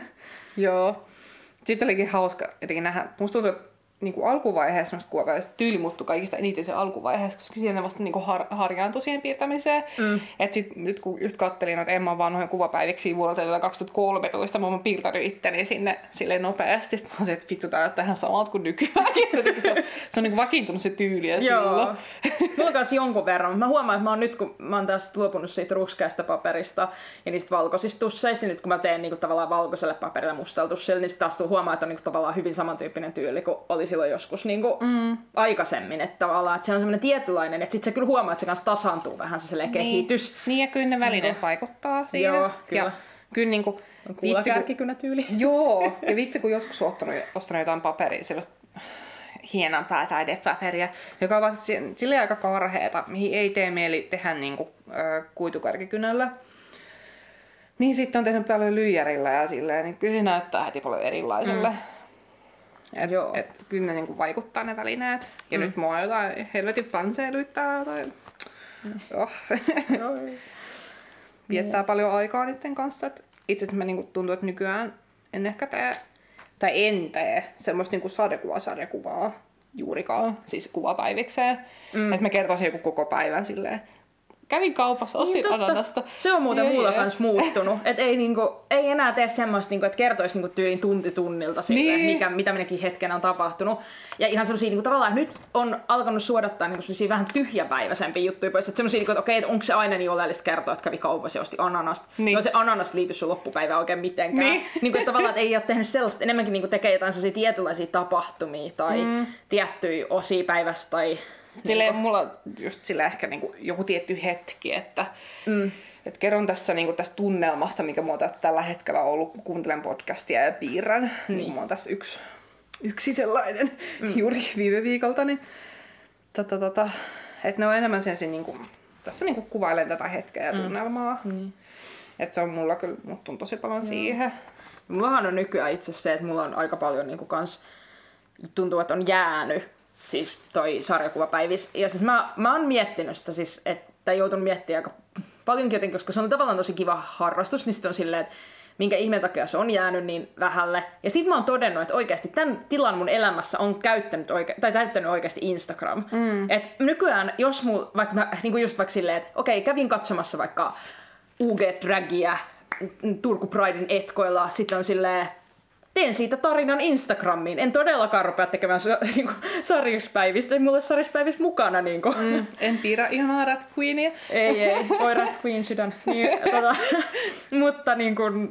<laughs> Joo. Sitten olikin hauska jotenkin nähdä, musta tuntuu, että niin kuin alkuvaiheessa noista kuvapäivistä tyyli muuttui kaikista eniten se alkuvaiheessa, koska siinä vasta niin kuin har, harjaantui siihen piirtämiseen. Mm. Et sit, nyt kun just kattelin että Emma vanhojen kuvapäiviksi vuodelta 2013, mä oon piirtänyt itteni sinne sille nopeasti. Sitten mä oon että vittu, tää on ihan samalta kuin nykyään. <laughs> se on, se on niin kuin vakiintunut se tyyli ja Joo. Mulla kanssa jonkun verran. Mä huomaan, että mä oon nyt, kun mä oon taas luopunut siitä ruskeasta paperista ja niistä valkoisista tusseista, niin nyt kun mä teen niin kuin tavallaan valkoiselle paperille musteltussille, niin taas huomaa, että on niin kuin tavallaan hyvin samantyyppinen tyyli kuin oli silloin joskus niin kuin mm. aikaisemmin. Että tavallaan, että se on semmoinen tietynlainen, että sitten se kyllä huomaa, että se kanssa tasaantuu vähän se niin. kehitys. Niin, ja kyllä ne välineet no. vaikuttaa siihen. Joo, kyllä. Ja kyllä niin kuin, vitsi, kun, tyyli. <laughs> Joo, ja vitsi kun joskus ostanut, ostanut jotain paperia, sellaista hienompaa taidepaperia, joka on sille aika karheeta, mihin ei tee mieli tehdä niin kuin, ö, kuitukärkikynällä. Niin sitten on tehnyt paljon lyijärillä ja silleen, niin kyllä se näyttää heti paljon erilaiselle. Mm. Et, Joo. Et, kyllä ne niinku vaikuttaa ne välineet. Ja mm. nyt mua on jotain helvetin fanseilyttää tai... Mm. Oh. <laughs> Viettää paljon aikaa niiden kanssa. Et itse asiassa mä niinku tuntuu, että nykyään en ehkä tee, tai en tee semmoista niinku sadekuva-sarjakuvaa juurikaan, siis kuvapäivikseen. Mm. Että mä kertoisin joku koko päivän silleen, kävin kaupassa, ostin niin, ananasta. Se on muuten mulla kans muuttunut. Et ei, niinku, ei enää tee semmoista, niinku, että kertoisi niinku, tyyliin tunti tunnilta sille, niin. mikä, mitä minäkin hetken on tapahtunut. Ja ihan semmosia niinku, tavallaan, nyt on alkanut suodattaa niinku, vähän tyhjäpäiväisempiä juttuja pois. Että semmosia, niinku, että okei, että onko se aina niin oleellista kertoa, että kävi kaupassa ja osti ananasta. Niin. No se ananas liity sun loppupäivään oikein mitenkään. Niin. niinku, että tavallaan, että ei ole tehnyt sellaista, enemmänkin niinku, tekee jotain sellaisia tietynlaisia tapahtumia tai mm. tiettyjä osia päivästä tai Silleen mulla just sillä ehkä niinku joku tietty hetki, että mm. et kerron tässä niinku tästä tunnelmasta, mikä mulla tästä tällä hetkellä on ollut, kun kuuntelen podcastia ja piirrän. Niin. niin mulla on tässä yksi, yksi sellainen mm. juuri viime viikolta, niin tota, tota, että ne on enemmän sen, sen niinku, tässä niinku kuvailen tätä hetkeä ja mm. tunnelmaa. Mm. Niin. Että se on mulla kyllä, muuttunut tosi paljon mm. siihen. Mullahan on nykyään itse se, että mulla on aika paljon niinku kans, tuntuu, että on jäänyt siis toi sarjakuvapäivis. Ja siis mä, mä oon miettinyt sitä siis, että joutunut miettimään aika paljonkin jotenkin, koska se on tavallaan tosi kiva harrastus, niin sitten on silleen, että minkä ihmeen takia se on jäänyt niin vähälle. Ja sitten mä oon todennut, että oikeasti tämän tilan mun elämässä on käyttänyt oike- tai täyttänyt oikeasti Instagram. Mm. Et nykyään, jos mul, vaikka mä, niin kuin just vaikka silleen, että okei, kävin katsomassa vaikka UG Dragia Turku Pridein etkoilla, sitten on silleen, teen siitä tarinan Instagramiin. En todellakaan rupea tekemään <laughs> niin sarjispäivistä. Ei mulle sarjispäivistä mukana. Niin kuin. Mm, en piirrä ihanaa Rat Queenia. Ei, ei. <laughs> Voi Rat Queen sydän. Niin, tota, <laughs> mutta niin kuin,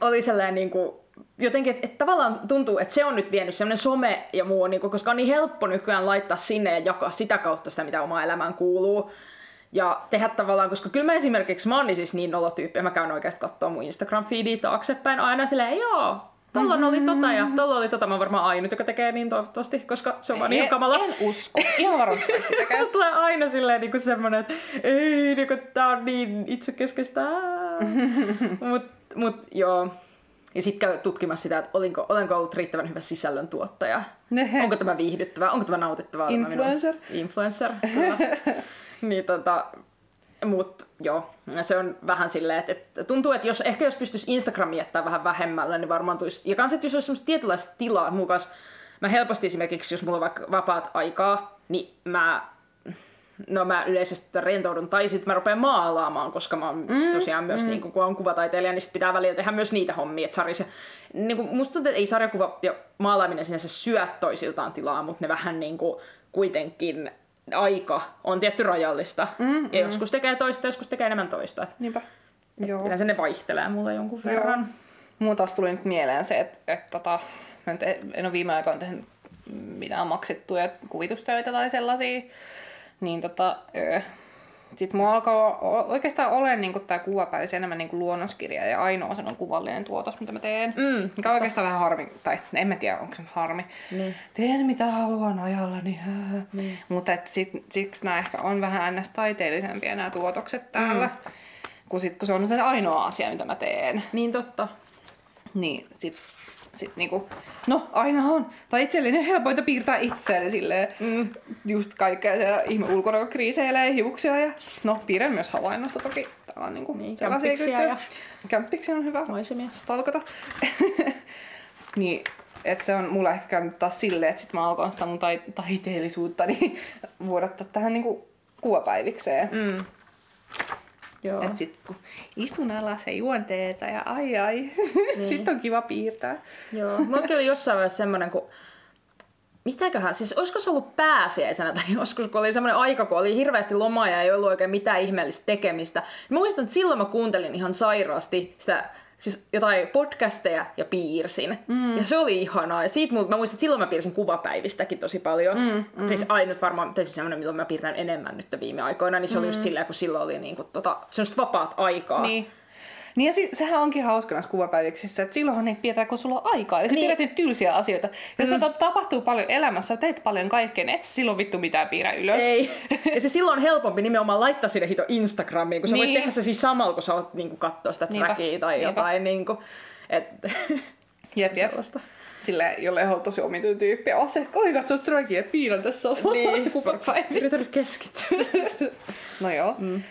oli sellainen niin kuin, jotenkin, että, että tavallaan tuntuu, että se on nyt vienyt semmoinen some ja muu, niin kuin, koska on niin helppo nykyään laittaa sinne ja jakaa sitä kautta sitä, mitä omaan elämään kuuluu. Ja tehdä tavallaan, koska kyllä mä esimerkiksi, mä oon niin siis niin nolotyyppi, mä käyn oikeasti katsoa mun Instagram-feedia taaksepäin aina silleen, joo, mm-hmm. oli tota ja tuolla oli tota. Mä oon varmaan ainut, joka tekee niin toivottavasti, koska se on vaan niin kamala. En usko. Ihan varmasti tekee. <laughs> tulee aina silleen niin semmonen, että ei, niin kuin, tää on niin itsekeskeistä. <laughs> mut, mut joo. Ja sitten käy tutkimassa sitä, että olinko, olenko ollut riittävän hyvä sisällöntuottaja. Nehe. <laughs> Onko tämä viihdyttävää, onko tämä nautittavaa. tämä minun- Influencer. <laughs> Niin tota, mut joo, se on vähän silleen, että, että tuntuu, että jos, ehkä jos pystyisi Instagramin jättää vähän vähemmällä, niin varmaan tulisi, ja kans, että jos olisi semmoista tietynlaista tilaa, mukaan mä helposti esimerkiksi, jos mulla on vaikka vapaat aikaa, niin mä No mä yleisesti rentoudun, tai sitten mä rupean maalaamaan, koska mä oon mm, tosiaan myös, mm. niin kun on kuvataiteilija, niin sit pitää välillä tehdä myös niitä hommia. Että sarjassa, niin kun, musta tuntuu, että ei sarjakuva ja maalaaminen sinänsä syö toisiltaan tilaa, mutta ne vähän niin kuin kuitenkin aika on tietty rajallista. Mm, ja joskus tekee toista, joskus tekee enemmän toista. Et Niinpä. Joo. Yleensä ne vaihtelee mulla jonkun verran. Mulla taas tuli nyt mieleen se, että, että tota, mä nyt en ole viime aikoina tehnyt mitään maksettuja kuvitustöitä tai sellaisia. Niin tota, öö, sit mulla alkaa oikeastaan ole niin tää kuvapäivässä enemmän niin luonnoskirja ja ainoa sen on kuvallinen tuotos, mitä mä teen. Mm, mikä on oikeastaan vähän harmi, tai en mä tiedä onko se harmi. Niin. Teen mitä haluan ajallani. Niin. Mutta et sit, siksi nämä ehkä on vähän ns. taiteellisempia nämä tuotokset täällä. Mm. Kun, sit, kun se on se ainoa asia, mitä mä teen. Niin totta. Niin sit, sit niinku, no aina on. Tai itselleni on helpointa piirtää itseäni silleen. Mm. Just kaikkea siellä ihme ulkona, kun kriiseilee hiuksia ja no piirrän myös havainnosta toki. Täällä on niinku Niin, sellaisia kyttyjä. ja- Kämppiksi on hyvä Maisemia. stalkata. <laughs> niin, että se on mulla ehkä käynyt taas silleen, että sit mä alkoin sitä mun tai- taiteellisuutta niin <laughs> vuodattaa tähän niinku kuvapäivikseen. Mm. Joo. Et sit kun istun alas ja juon teetä ja ai ai, niin. <laughs> sit on kiva piirtää. Joo, mulla oli jossain vaiheessa semmonen, kun Mitäköhän, siis olisiko se ollut pääsiäisenä tai joskus, kun oli semmoinen aika, kun oli hirveästi lomaa ja ei ollut oikein mitään ihmeellistä tekemistä. Mä muistan, että silloin mä kuuntelin ihan sairaasti sitä, siis jotain podcasteja ja piirsin. Mm. Ja se oli ihanaa. Ja siitä mä muistan, että silloin mä piirsin kuvapäivistäkin tosi paljon. Mm, mm. Siis ainut varmaan, tietysti semmoinen, milloin mä piirtän enemmän nyt viime aikoina, niin se oli just silleen, kun silloin oli niinku tota, semmoista vapaat aikaa. Niin. Niin ja si- sehän onkin hauska näissä kuvapäiviksissä, että silloinhan ne pidetään, kun sulla on aikaa. Eli sä Niin. niin. pidät tylsiä asioita. Jos mm. tapahtuu paljon elämässä, sä teet paljon kaikkea, niin et silloin vittu mitään piirrä ylös. Ei. <laughs> Ja se silloin on helpompi nimenomaan laittaa sinne hito Instagramiin, kun sä voit Niin. tehdä se siis samalla, kun sä oot niinku kattoo sitä Niinpä. trackia tai Niinpä. jotain niinku. Et, <laughs> Jep, jep. sellaista. Sille, jolle on tosi omituinen tyyppi. Oh, se, oi katso stragia, piirrän tässä Niin, kuvapäivistä. Yritän nyt keskittyä. <laughs> No joo. Mm.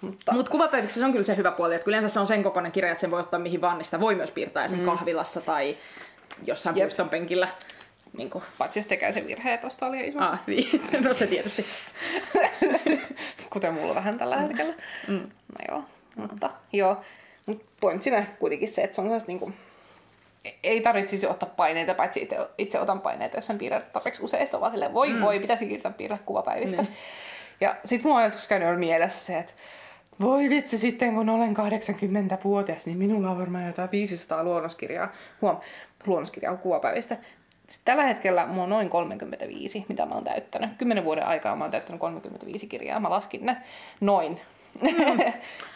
Mutta Mutta kuvapäiviksessä on kyllä se hyvä puoli, että yleensä se on sen kokoinen kirja, että sen voi ottaa mihin vaan, niin sitä voi myös piirtää esim. mm. kahvilassa tai jossain Jep. puiston penkillä. Niin kuin. paitsi jos tekee sen virheen, että ostaa liian iso. Ah, niin. <laughs> No se tietysti. <laughs> Kuten mulla vähän tällä hetkellä. Mm. No joo, mutta joo. Mut pointtina kuitenkin se, että se on sellaista niinku, ei tarvitsisi ottaa paineita, paitsi itse, itse otan paineita, jos sen piirrät tarpeeksi useista, vaan silleen, voi mm. voi, pitäisi kirjoittaa piirrät kuvapäivistä. Niin. Ja sit mulla on joskus käynyt mielessä se, että voi vitsi, sitten kun olen 80-vuotias, niin minulla on varmaan jotain 500 luonnoskirjaa, huom, luonnoskirjaa kuvapäivistä. Tällä hetkellä mulla on noin 35, mitä mä oon täyttänyt. Kymmenen vuoden aikaa mä oon täyttänyt 35 kirjaa. Mä laskin ne noin. Mm. <laughs>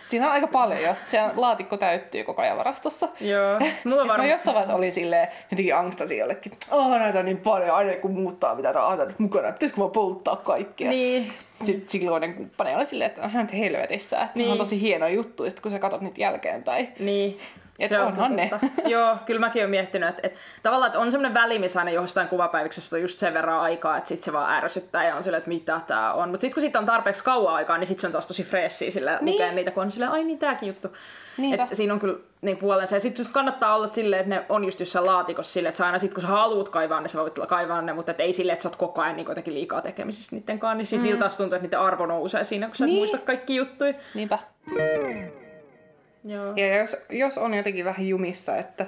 Siinä on aika paljon jo. Se laatikko täyttyy koko ajan varastossa. Joo. <laughs> Mulla Varmaan... Mä jossain vaiheessa oli silleen, jotenkin angstasi jollekin, oh näitä on niin paljon, aina kun muuttaa mitä rahaa mukana, pitäisikö vaan polttaa kaikkea. Niin. Sitten silloinen kumppani oli silleen, että nyt helvetissä, että niin. On tosi hieno juttu, ja sit kun sä katsot niitä jälkeenpäin. Niin. Et Se on onhan ne. totta. <laughs> Joo, kyllä mäkin olen miettinyt, että, että tavallaan että on semmoinen väli, missä aina jostain kuvapäiviksessä on just sen verran aikaa, että sit se vaan ärsyttää ja on silleen, että mitä tää on. Mutta sitten kun siitä on tarpeeksi kauan aikaa, niin sit se on taas tosi freessiä sille Niin. lukea niitä, kun on silleen, ai niin tääkin juttu. Niinpä. Et siinä on kyllä niin puolensa. Ja sitten just kannattaa olla silleen, että ne on just jossain laatikossa silleen, että sä aina sit kun sä haluat kaivaa ne, sä voit kaivaa ne, mutta et ei silleen, että sä oot koko ajan niin jotenkin liikaa tekemisissä niiden kanssa, niin sit mm. niillä taas tuntuu, että niiden arvo nousee siinä, kun sä Niin. niin. muistat kaikki juttuja. Niinpä. Joo. Ja jos, jos on jotenkin vähän jumissa, että,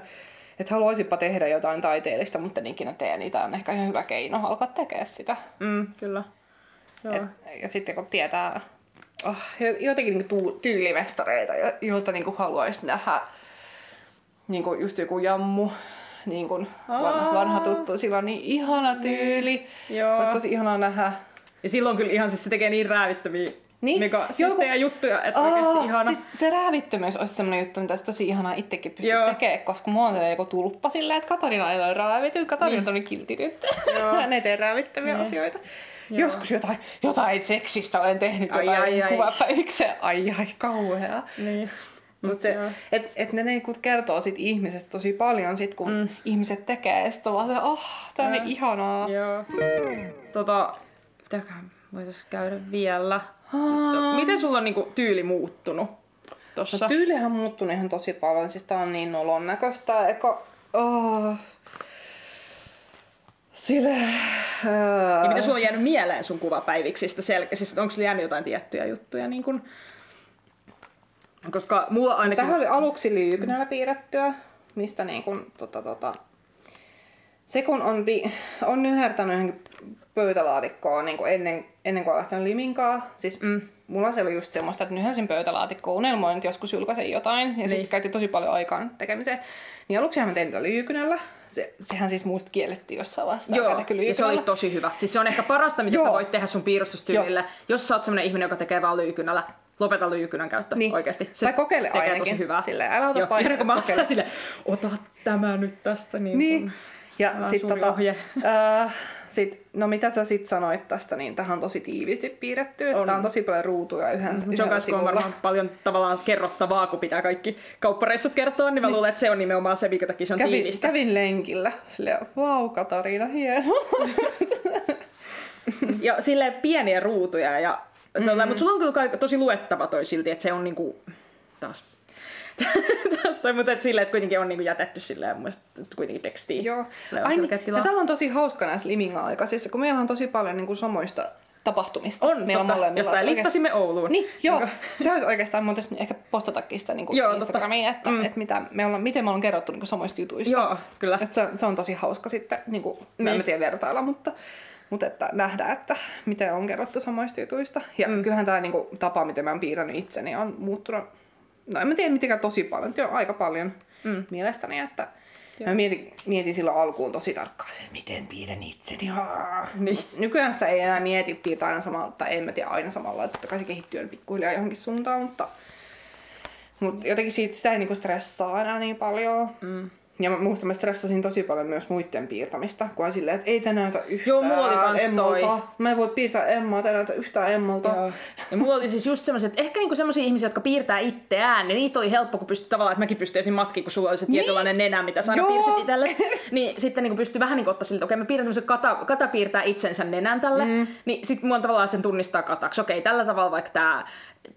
että haluaisipa tehdä jotain taiteellista, mutta en ikinä tee, niin tää on ehkä ihan hyvä keino alkaa tekemään sitä. Mm, kyllä. Joo. Et, ja sitten kun tietää oh, jotenkin niinku jo- joilta niinku haluaisi nähdä niinku just joku jammu, niin kuin vanha, vanha tuttu, sillä on niin ihana tyyli. Joo. Olisi tosi ihanaa nähdä. Ja silloin kyllä ihan siis se tekee niin räävittäviä Niin. mega siistejä juttuja, että oikeasti ihana. Siis se räävittömyys olisi semmoinen juttu, mitä olisi tosi ihanaa itsekin pystyä Joo. tekemään, koska mulla on joku tulppa silleen, että Katarina ei ole räävity. Katarina on niin. kiltti tyttö. Joo. <laughs> Hän ei tee räävittäviä Niin. asioita. Joo. Joskus jotain, jotain seksistä olen tehnyt Ai, jotain ai, ai. kuvapäivikseen. Ai ai, kauheaa. Niin. Mut se, Joo. et, et ne niinku kertoo sit ihmisestä tosi paljon, sit kun mm. ihmiset tekee, sit on vaan se, oh, tää on ihanaa. Joo. Tota, mitäköhän voitais käydä vielä? Aa. Miten sulla on niinku tyyli muuttunut tossa? No, tyylihän on muuttunut ihan tosi paljon, siis tää on niin nolon näköistä, eka... Oh. Sille... ja Uh, mitä sulla on jäänyt mieleen sun kuvapäiviksistä? Sel- siis onko sulla jäänyt jotain tiettyjä juttuja? Niin kun... Koska mulla ainakin... Tähän oli aluksi liykynällä piirrettyä, mistä niin kun, tota, tota, se kun on, pi- on nyhertänyt johonkin pöytälaatikkoon niin kuin ennen, ennen kuin on lähtenyt liminkaa, siis mm. mulla se oli just semmoista, että nyhersin pöytälaatikkoon, unelmoin, että joskus julkaisen jotain, ja niin. sitten käytti tosi paljon aikaa tekemiseen. Niin aluksi mä tein tätä liykynällä, se, sehän siis muusta kiellettiin jossain vaiheessa. Joo, ja se oli tosi hyvä. Siis se on ehkä parasta, mitä Joo. sä voit tehdä sun piirustustyylille. Jos sä oot semmonen ihminen, joka tekee vaan lyykynällä, lopeta lyykynän käyttö Niin. oikeasti. Se Tai kokeile tekee ainakin. tosi hyvää. Silleen, älä ota Joo, <laughs> ja kun mä sille, ota tämä nyt tästä. Niin, Niin. kun- Ja sit tota, ohje. <laughs> äh, sit, no mitä sä sit sanoit tästä, niin tähän on tosi tiiviisti piirretty. On. Tää on tosi paljon ruutuja yhden, Se on varmaan paljon tavallaan kerrottavaa, kun pitää kaikki kauppareissut kertoa, niin mä luulen, että se on nimenomaan se, minkä takia se on Kävin, tiivistä. kävin lenkillä. Silleen, vau Katariina, hieno. Ja silleen pieniä ruutuja. Ja, mm-hmm. Mutta sulla on kyllä tosi luettava toi silti, että se on niinku... Taas. <laughs> tai mutta et silleen, että kuitenkin on niinku jätetty silleen mun mielestä kuitenkin tekstiin. Joo. On Ai, niin, ja tämä on tosi hauska näissä liminga-aikaisissa, kun meillä on tosi paljon niin kuin samoista tapahtumista. On, meillä totta, molemmilla. jostain Oikein- liittasimme Ouluun. Niin, joo. Niinku- <laughs> Se olisi oikeastaan, tässä ehkä postatakin sitä niin Joo, kuin totta. Instagramiin, että, Mm. että mitä me ollaan, miten me ollaan kerrottu niin kuin samoista jutuista. Joo, kyllä. Et se, se on tosi hauska sitten, niin kuin, niin. En tiedä vertailla, mutta, mutta että nähdä, että miten on kerrottu samoista jutuista. Ja mm. kyllähän tämä niin kuin, tapa, miten mä oon piirtänyt itseni, on muuttunut, no en mä tiedä mitenkään tosi paljon, mutta aika paljon mm. mielestäni, että Mä mietin, mietin silloin alkuun tosi tarkkaan se, miten piirrän itseni. Haa. Niin. <laughs> Nykyään sitä ei enää mieti, piirtää aina samalla, tai en mä tiedä aina samalla, että totta kai se kehittyy pikkuhiljaa johonkin suuntaan, mutta, mutta jotenkin siitä sitä ei niinku stressaa enää niin paljon. Mm. Ja mä muistan, mä stressasin tosi paljon myös muiden piirtämistä, kun silleen, että ei tää näytä yhtään Joo, mulla oli kans Emmalta. toi. Mä en voi piirtää Emmaa, ei näytä yhtään Emmalta. Joo. Ja mulla oli siis just semmoiset, ehkä niinku semmoisia ihmisiä, jotka piirtää itseään, niin niitä oli helppo, kun pystyi tavallaan, että mäkin pystyisin matki, kun sulla oli se tietynlainen nenä, mitä sä aina piirsit itsellesi. Niin sitten niinku pystyi vähän niinku ottaa siltä, että okei mä piirrän tämmöisen kata, kata piirtää itsensä nenän tälle, mm. niin sitten mulla on tavallaan sen tunnistaa kataksi. Okei, tällä tavalla vaikka tää,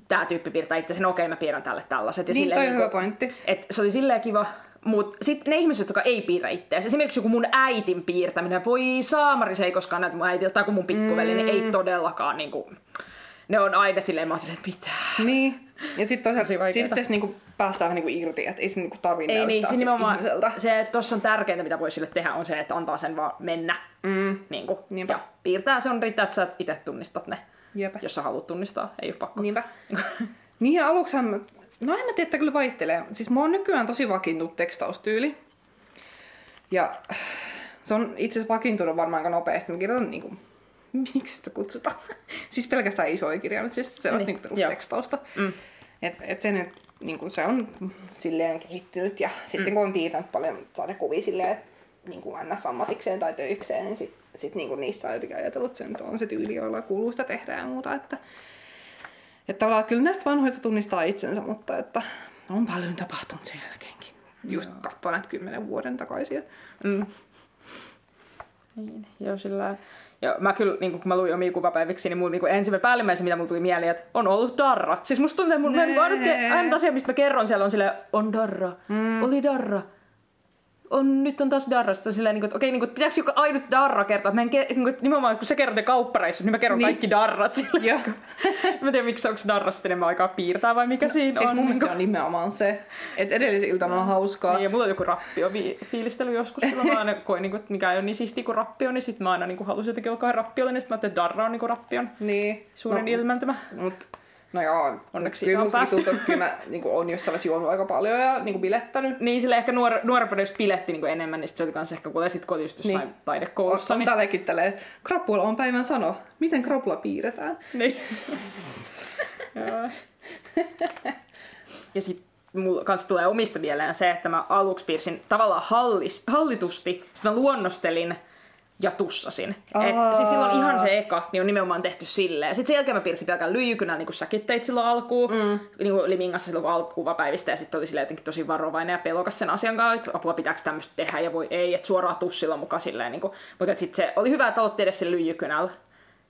tää tyyppi piirtää itsensä, no okei mä piirrän tälle tällaiset. Ja Niin, silleen toi on niinku- hyvä pointti. Et se oli silleen kiva. Mutta sitten ne ihmiset, jotka ei piirrä itseänsä, esimerkiksi joku mun äitin piirtäminen, voi saamari, se ei koskaan näytä mun äitiltä tai kun mun pikkuveli, mm. niin ei todellakaan niinku, ne on aina silleen, mä oon silleen, että mitä? Niin. Ja sitten Tosi toisaalta vaikeeta. sit tässä niinku päästään niinku irti, että ei se niinku tarvi Ei niin, se nimenomaan, se, että tossa on tärkeintä, mitä voi sille tehdä, on se, että antaa sen vaan mennä. Mm. Niin kuin, Niinpä. ja piirtää, se on riittää, että sä itse tunnistat ne, Jepä. jos sä haluat tunnistaa, ei ole pakko. Niinpä. <laughs> niin ja aluksihan, no en mä tiedä, että kyllä vaihtelee. Siis mulla on nykyään tosi vakiintunut tekstaustyyli. Ja se on itse asiassa vakiintunut varmaan aika nopeasti. Mä kirjoitan niinku, <laughs> miksi sitä kutsutaan? <laughs> siis pelkästään isoja kirjoja, mutta siis se on Niin, niinku perustekstausta. Mm. Et, et se nyt, niinku, se on silleen kehittynyt ja sitten kun on piirtänyt paljon sadekuvia silleen, että niin kuin ns. ammatikseen tai töikseen, niin sit, sit niin kuin niissä on jotenkin ajatellut, että se nyt on se tyyli, jolla kuuluu sitä tehdä ja muuta. Että, että tavallaan kyllä näistä vanhoista tunnistaa itsensä, mutta että on paljon tapahtunut sen jälkeenkin. Just katsoa näitä kymmenen vuoden takaisia. Mm. Niin, joo, sillä ja mä kyllä, niin kun mä luin omia kuvapäiviksi, niin mulla niin ensimmäinen päällimmäisen, mitä mulla tuli mieleen, että on ollut darra. Siis musta tuntuu, että mun, mä niin Nee. ainut asia, mistä mä kerron siellä on silleen, on darra, mm. oli darra. On, nyt on taas darra. Sitten on silleen, niin kuin, että okei, niin kuin, pitääkö joku ainut darra kertoa? Mä en, ke- niin kuin, nimenomaan, kun sä kerrot ne kauppareissut, niin mä kerron Niin. kaikki darrat. Silleen, Joo. <laughs> mä en tiedä, miksi onko darra sitten enemmän aikaa piirtää vai mikä siinä Siis on. mun mielestä niin se on nimenomaan se, että edellisen iltana on hauskaa. Niin, ja mulla on joku rappio vi- fiilistely joskus, silloin mä aina koin, niin kuin, että mikä ei ole niin siistiä kuin rappio, niin sit mä aina niin kuin, halusin jotenkin olla rappiollinen, niin sit mä ajattelin, että Darra on niin kuin rappion Niin. suurin no, ilmentymä. Mut, no joo, Onneksi kyllä on päästy. tuntuu, kyllä mä niin on jossain vaiheessa juonut aika paljon ja niin bilettänyt. Niin sille ehkä nuor- nuorempana just piletti niin kuin enemmän, niin sit se oli kans ehkä kuulee sit just jossain Niin. taidekoulussa. On Niin, tällekin tälleen, krapula on päivän sano. Miten krapula piirretään? niin. <laughs> Ja sit mulla kanssa tulee omista mieleen se, että mä aluksi piirsin tavallaan hallis, hallitusti, sitten mä luonnostelin ja tussasin. Et, siis silloin ihan se eka niin on nimenomaan tehty silleen. Sitten sen jälkeen mä piirsin pelkän lyijykynän, niin kuin säkin teit silloin alkuun, mm. niin kuin Limingassa silloin kun alkukuvapäivistä, ja sitten oli silleen jotenkin tosi varovainen ja pelokas sen asian kanssa, että apua pitääkö tämmöistä tehdä, ja voi ei, että suoraan tussilla mukaan silleen. Niin kuin, mutta sitten se oli hyvä, että aloitti edes sen lyijykynällä.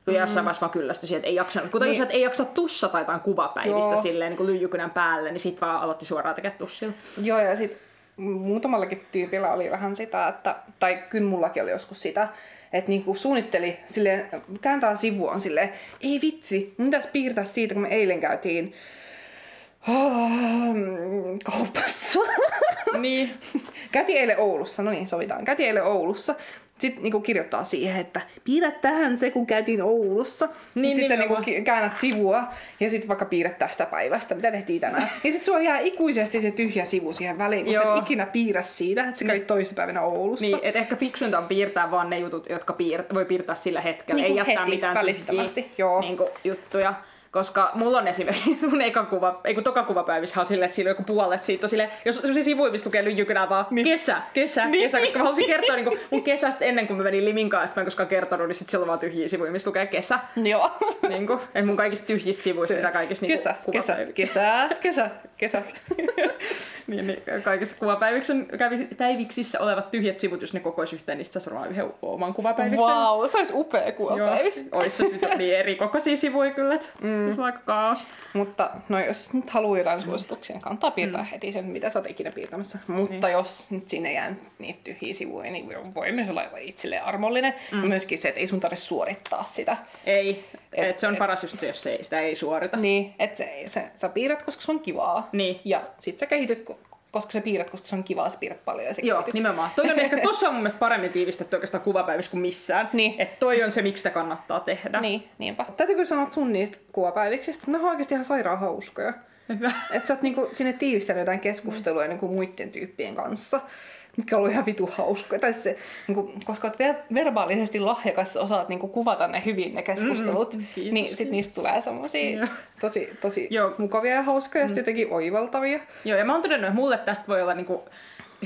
Kun mm. jossain vaiheessa vaan kyllästyi siihen, että ei jaksanut. Kuten niin. että ei jaksa tussa tai jotain kuvapäivistä Joo. silleen niin kuin lyijykynän päälle, niin sitten vaan aloitti suoraan tekemään tussilla. Joo, ja sitten muutamallakin tyypillä oli vähän sitä, että, tai kyllä mullakin oli joskus sitä, että niinku suunnitteli sille kääntää sivua sille ei vitsi, mun pitäisi piirtää siitä, kun me eilen käytiin oh, kaupassa. Niin. <laughs> Käytiin eilen Oulussa, no niin, sovitaan. Käytiin eilen Oulussa. Sitten niinku kirjoittaa siihen, että piirrä tähän se, kun käytiin Oulussa. Niin, sitten niinku nimenomaan. ki- käännät sivua ja sitten vaikka piirrät tästä päivästä, mitä tehtiin tänään. ja sitten sulla jää ikuisesti se tyhjä sivu siihen väliin, kun sä Joo. et ikinä piirrä siitä, että sä kävit toissapäivänä Oulussa. Niin, et ehkä fiksuinta on piirtää vaan ne jutut, jotka piir- voi piirtää sillä hetkellä. Niin ei jättää heti, mitään tyhjiä joo. Niin kuin, juttuja. Koska mulla on esimerkiksi <laughs> mun eka kuva, ei kun toka kuvapäivissä on silleen, että siinä on joku puolet siitä on silleen, jos sellaisia sivuja, missä lukee lyijykynää vaan niin. kesä, kesä, niin. kesä, koska mä halusin kertoa niin kuin, mun kesästä ennen kuin mä menin Liminkaan, ja sit mä en koskaan kertonut, niin sit siellä on vaan tyhjiä sivuja, missä lukee kesä. Joo. Niin kuin, et mun kaikista tyhjistä sivuista, mitä kaikista niin Kesä, kesä, kesä, kesä, <laughs> kesä. niin, niin, kaikissa päiviksissä olevat tyhjät sivut, jos ne kokois yhteen, niin sit varmaan yhden oman kuvapäiviksen. Wow, se olisi upea kuvapäivä. Ois se sitten <laughs> niin eri kokoisia sivuja kyllä, että mm. se on aika kaos. Mutta no jos nyt haluaa jotain suosituksia, niin kannattaa piirtää mm. heti sen, mitä sä oot ikinä piirtämässä. Mutta niin. jos nyt sinne jää niitä tyhjiä sivuja, niin voi myös olla itselleen armollinen. Mm. Ja myöskin se, että ei sun tarvitse suorittaa sitä. Ei, Et- et, se on et- paras just se, jos se ei, sitä ei suorita. Niin, että se, se, sä piirrät, koska se on kivaa. Niin. Ja sit sä kehityt, ko- koska sä piirrät, koska se on kivaa, sä piirrät paljon ja sä Joo, nimenomaan. Toi on ehkä, <laughs> tossa on mun mielestä paremmin tiivistetty oikeastaan kuvapäivissä kuin missään. Niin. Että toi on se, miksi sitä kannattaa tehdä. Niin, niinpä. Täytyy kyllä sanoa että sun niistä kuvapäiviksistä, ne on oikeasti ihan sairaan hauskoja. Hyvä. Että sä oot niinku sinne tiivistänyt jotain keskustelua niinku muiden tyyppien kanssa, mitkä on ollut ihan vitu hauskoja. Tai se, niinku, koska oot ver- verbaalisesti lahjakas, osaat niinku kuvata ne hyvin ne keskustelut, Mm, kiitos. niin sit niistä tulee semmosia Joo. tosi, tosi Joo. mukavia ja hauskoja ja sitten jotenkin oivaltavia. Joo, ja mä oon todennut, että mulle tästä voi olla niinku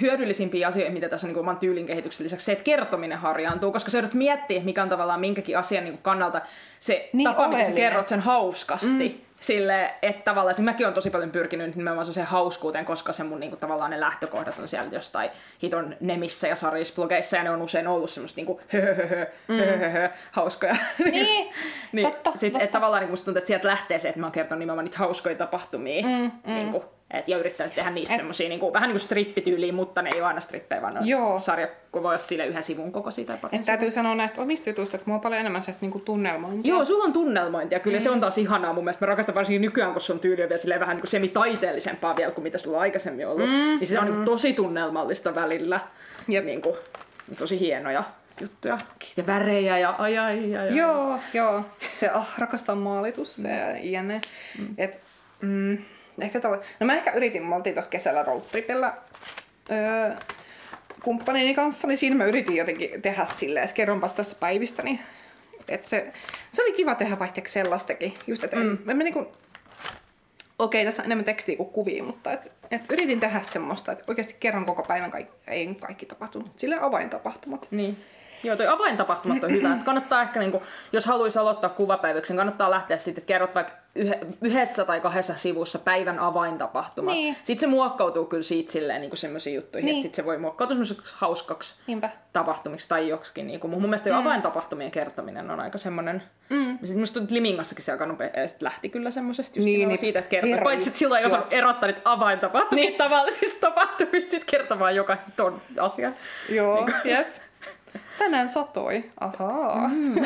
hyödyllisimpiä asioita, mitä tässä on niin oman tyylin kehityksen lisäksi, se, että kertominen harjaantuu, koska sä joudut miettiä, mikä on tavallaan minkäkin asian niin kannalta se Niin, niin, tapa, miten sä kerrot sen hauskasti. Mm. Sille, että tavallaan, siis mäkin on tosi paljon pyrkinyt nyt nimenomaan se hauskuuteen, koska se mun niinku, tavallaan ne lähtökohdat on sieltä jostain hiton nemissä ja sarisblogeissa, ja ne on usein ollut semmoista niinku höhöhö, höhöhö, hauskoja. <laughs> Niin, niin totta, sit, totta. Et tavallaan niinku, musta tuntuu, että sieltä lähtee se, että mä oon kertonut nimenomaan niitä hauskoja tapahtumia. Mm, mm. Niinku, et, ja yrittänyt tehdä niistä Et- semmosia niinku, vähän niin kuin strippityyliä, mutta ne ei ole aina strippejä, vaan Joo. jos sille yhden sivun kokoisia tai pari täytyy sanoa näistä omista jutuista, että mulla on paljon enemmän sellaista niinku tunnelmointia. Joo, sulla on tunnelmointia kyllä, mm. se on taas ihanaa mun mielestä. Mä rakastan varsinkin nykyään, kun sun tyyli on vielä vähän niin kuin semi-taiteellisempaa vielä kuin mitä sulla on aikaisemmin ollut. Mm. Niin se on niin kuin tosi tunnelmallista välillä. Jep. Niin kuin, tosi hienoja juttuja. Ja värejä ja ai ai ai. ai. Joo, joo. Se ah, rakastaa maalitus se ja jne. Mm. Et, mm, ehkä tavo- no mä ehkä yritin, me oltiin tuossa kesällä roadtripillä öö, kumppanini kanssa, niin siinä mä yritin jotenkin tehdä silleen, että kerronpas tässä päivistäni. Et se, se oli kiva tehdä vaihteeksi sellaistakin. Just, että mm. en, mä niinku, okei, tässä on enemmän tekstiä kuin kuvia, mutta et, et yritin tehdä semmoista, että oikeasti kerron koko päivän, kaikki, ei kaikki tapahtunut, sille avaintapahtumat. Niin. Joo, toi avaintapahtumat on hyvä. Että kannattaa ehkä, niin kuin, jos haluaisi aloittaa kuvapäivyksen, kannattaa lähteä sitten, että kerrot vaikka yhdessä tai kahdessa sivussa päivän avaintapahtumat. Niin. Sitten se muokkautuu kyllä siitä silleen niin semmoisiin juttuihin, Niin. että sitten se voi muokkautua semmoiseksi hauskaksi Niinpä. tapahtumiksi tai joksikin. Niin kuin, mun mielestä mm. avaintapahtumien kertominen on aika semmoinen... Mm. Sitten musta tuntuu, Limingassakin se aika nopeasti lähti kyllä semmoisesta just Niin, niin, niin. siitä, että kertoo. Herra- Paitsi että silloin osannut erottaa niitä avaintapahtumia niin. tavallisista tapahtumista, sit kertomaan joka ton asian. Joo, jep. Tänään satoi. Ahaa. Mm.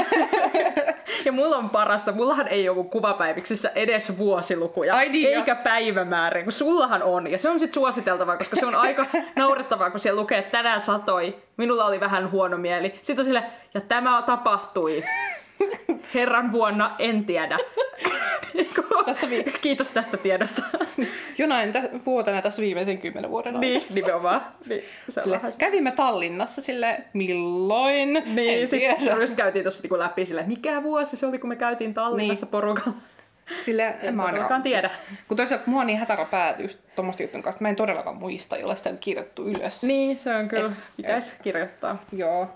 Ja mulla on parasta, mullahan ei ollut kuvapäiviksissä edes vuosilukuja, Ai niin, eikä päivämääriä, kun sullahan on. Ja se on sit suositeltavaa, koska se on aika <laughs> naurettavaa, kun siellä lukee, että tänään satoi, minulla oli vähän huono mieli. Sitten on sille, ja tämä tapahtui. <laughs> Herran vuonna, en tiedä. <laughs> Tässä vi- Kiitos tästä tiedosta. Jonain tä- vuotena tässä viimeisen kymmenen vuoden aikana. niin, nimenomaan. <laughs> Niin, se Sille, kävimme Tallinnassa sille milloin, Niin, en tiedä. just käytiin tuossa niinku läpi sille, mikä vuosi se oli, kun me käytiin Tallinnassa niin. porukalla. Sille, en mä ainakaan tiedä. Kun toisaalta mua on niin hätärä pääty just tommoista jutun kanssa, että mä en todellakaan muista, jolla sitä on kirjoittu ylös. Niin, se on kyllä. Et- Pitäisi kirjoittaa. Joo.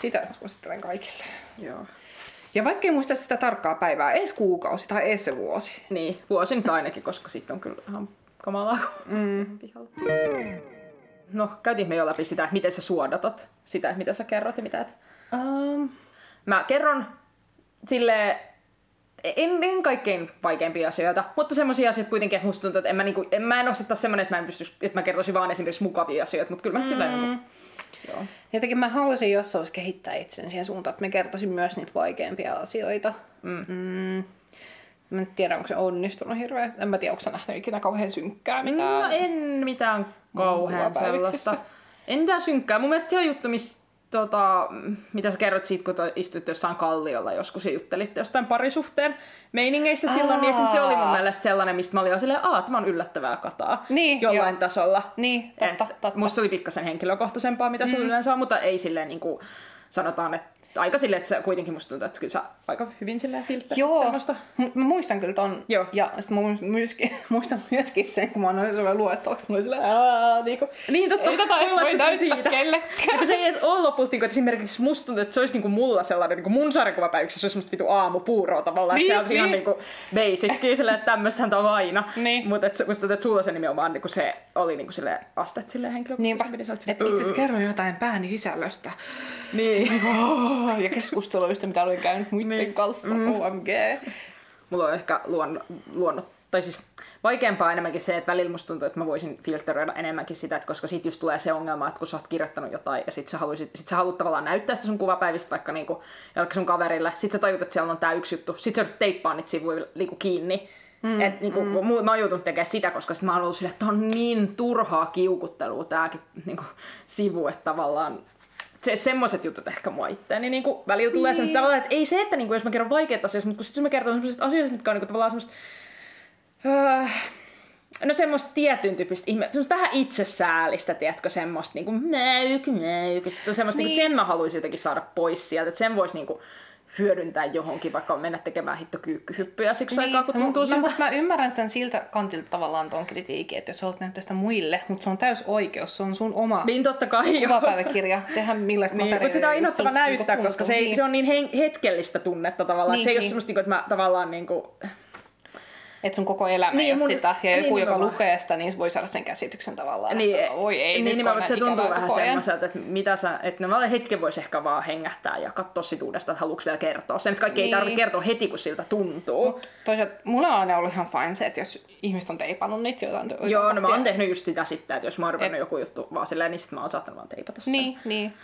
Sitä suosittelen kaikille. Joo. Ja vaikka ei muista sitä tarkkaa päivää, edes kuukausi tai edes se vuosi. Niin, vuosi nyt ainakin, koska sitten on kyllä ihan kamalaa mm. pihalla. No, käytiin me jo läpi sitä, että miten sä suodatat sitä, mitä sä kerrot ja mitä et. Um, Mä kerron sille en, en kaikkein vaikeimpia asioita, mutta semmoisia asioita kuitenkin, että musta tuntuu, että en mä, niinku, en, mä en ole sitten semmoinen, että mä en pysty, että mä kertoisin vaan esimerkiksi mukavia asioita, mutta kyllä mä mm. silleen, niinku, joo. jotenkin mä haluaisin jossain vaiheessa kehittää itsen siihen suuntaan, että mä kertoisin myös niitä vaikeimpia asioita. Mm. Mm. Mä en tiedä, onko se onnistunut hirveän. En mä tiedä, onko sä nähnyt ikinä kauhean synkkää mitään. No en mitään kauhean sellaista. En mitään synkkää. Mun mielestä se on juttu, missä tota, mitä sä kerrot siitä, kun istuitte jossain kalliolla joskus ja juttelitte jostain parisuhteen meiningeistä silloin, niin esimerkiksi se oli mun mielestä sellainen, mistä mä olin jo silleen, aah, tämä on yllättävää kataa Niin, jollain joo. tasolla. Niin, totta, Et totta. Musta oli pikkasen henkilökohtaisempaa, mitä mm. yleensä on, mutta ei silleen niin kuin sanotaan, että aika silleen, että se kuitenkin musta tuntuu, että kyllä sä aika hyvin silleen filtterit Joo, semmoista. M- mä muistan kyllä ton. Joo. Ja sit mä muistan myöskin, <laughs> muistan myöskin sen, kun mä annoin sellainen luetteloksi, mä olin silleen, aah, niinku, Niin, totta. Ei tätä edes voi näyttää kellekään. Ja kun se ei edes ole lopulta, niin kuin, että esimerkiksi musta tuntuu, että se olisi niin kuin mulla sellainen, niin kuin mun sarjakuvapäiväksi se olisi semmoista vitu aamupuuroa tavallaan, Niin, että se on ihan niin. niin kuin basicia, silleen, että tämmöistähän on aina. Niin. Mutta et, se- musta tuntuu, että sulla se nimenomaan niin kuin se oli niin kuin silleen astet silleen Niinpä. henkilökohtaisesti. Niin sä olit Et silleen, itse asiassa kerroin jotain pääni sisällöstä. Niin. Oh, ja keskusteluista, mitä olin käynyt muiden Niin. kanssa. Mm. OMG. Mulla on ehkä luonno, luonnot, tai siis vaikeampaa enemmänkin se, että välillä musta tuntuu, että mä voisin filtteröidä enemmänkin sitä, että koska sit just tulee se ongelma, että kun sä oot kirjoittanut jotain ja sit sä, haluisit, sit sä haluat tavallaan näyttää sitä sun kuvapäivistä vaikka niinku, jollekin sun kaverille, sit sä tajut, että siellä on tää yksi juttu, sit sä teippaa niitä sivuja niinku kiinni. Mm, et, niinku, mm. Mä oon joutunut tekemään sitä, koska sit mä oon ollut silleen, että on niin turhaa kiukuttelua tääkin niinku, sivu, että tavallaan se, semmoiset jutut ehkä mua itteeni niin kuin välillä tulee niin. Niin. tavallaan, että ei se, että niin kuin, jos mä kerron vaikeita asioita, mutta kun sit jos mä kerron semmoisista asioista, mitkä on niin kuin, tavallaan semmoista, öö, no semmoista tietyn tyyppistä ihme, semmoista vähän itsesäälistä, tiedätkö, semmoista niin kuin mäyk, mäyk, sit on semmoista, niin. Niin. niin sen mä haluaisin jotenkin saada pois sieltä, että sen voisi niin kuin, hyödyntää johonkin, vaikka mennä tekemään hitto kyykkyhyppyjä siksi niin. aikaa, kun tuntuu no, siltä. mutta mä ymmärrän sen siltä kantilta tavallaan ton kritiikin, että jos sä haluat näyttää sitä muille, mutta se on täys oikeus, se on sun oma Niin totta kai, joo. kuvapäiväkirja, tehdä millaista Niin, materiaalia. mutta sitä on innoittava susta näyttää, niinku koska se, ei, se on niin hetkellistä tunnetta tavallaan. Niin, Niin, se ei ole niin. semmoista, niinku, että mä tavallaan niinku, Että sun koko elämä Niin, niin, ei mun- sitä, ja niin, joku, joka nimenomaan. lukee sitä, niin voi saada sen käsityksen tavallaan, niin, että voi ei niin, nyt nimenomaan, että se tuntuu vähän semmoiselta, että mitä sä, että no hetken voisi ehkä vaan hengähtää ja katsoa sit uudestaan, että haluatko vielä kertoa sen. Että kaikki niin. ei Niin. tarvitse kertoa heti, kun siltä tuntuu. Mut toisaalta mulla on aina ollut ihan fine se, että jos ihmiset on teipannut niitä jotain Joo, no mä kohtia. oon tehnyt just sitä sitten, että jos mä oon ruvennut Et- joku juttu vaan silleen, niin sit mä oon saattanut vaan teipata sen. Niin, niin.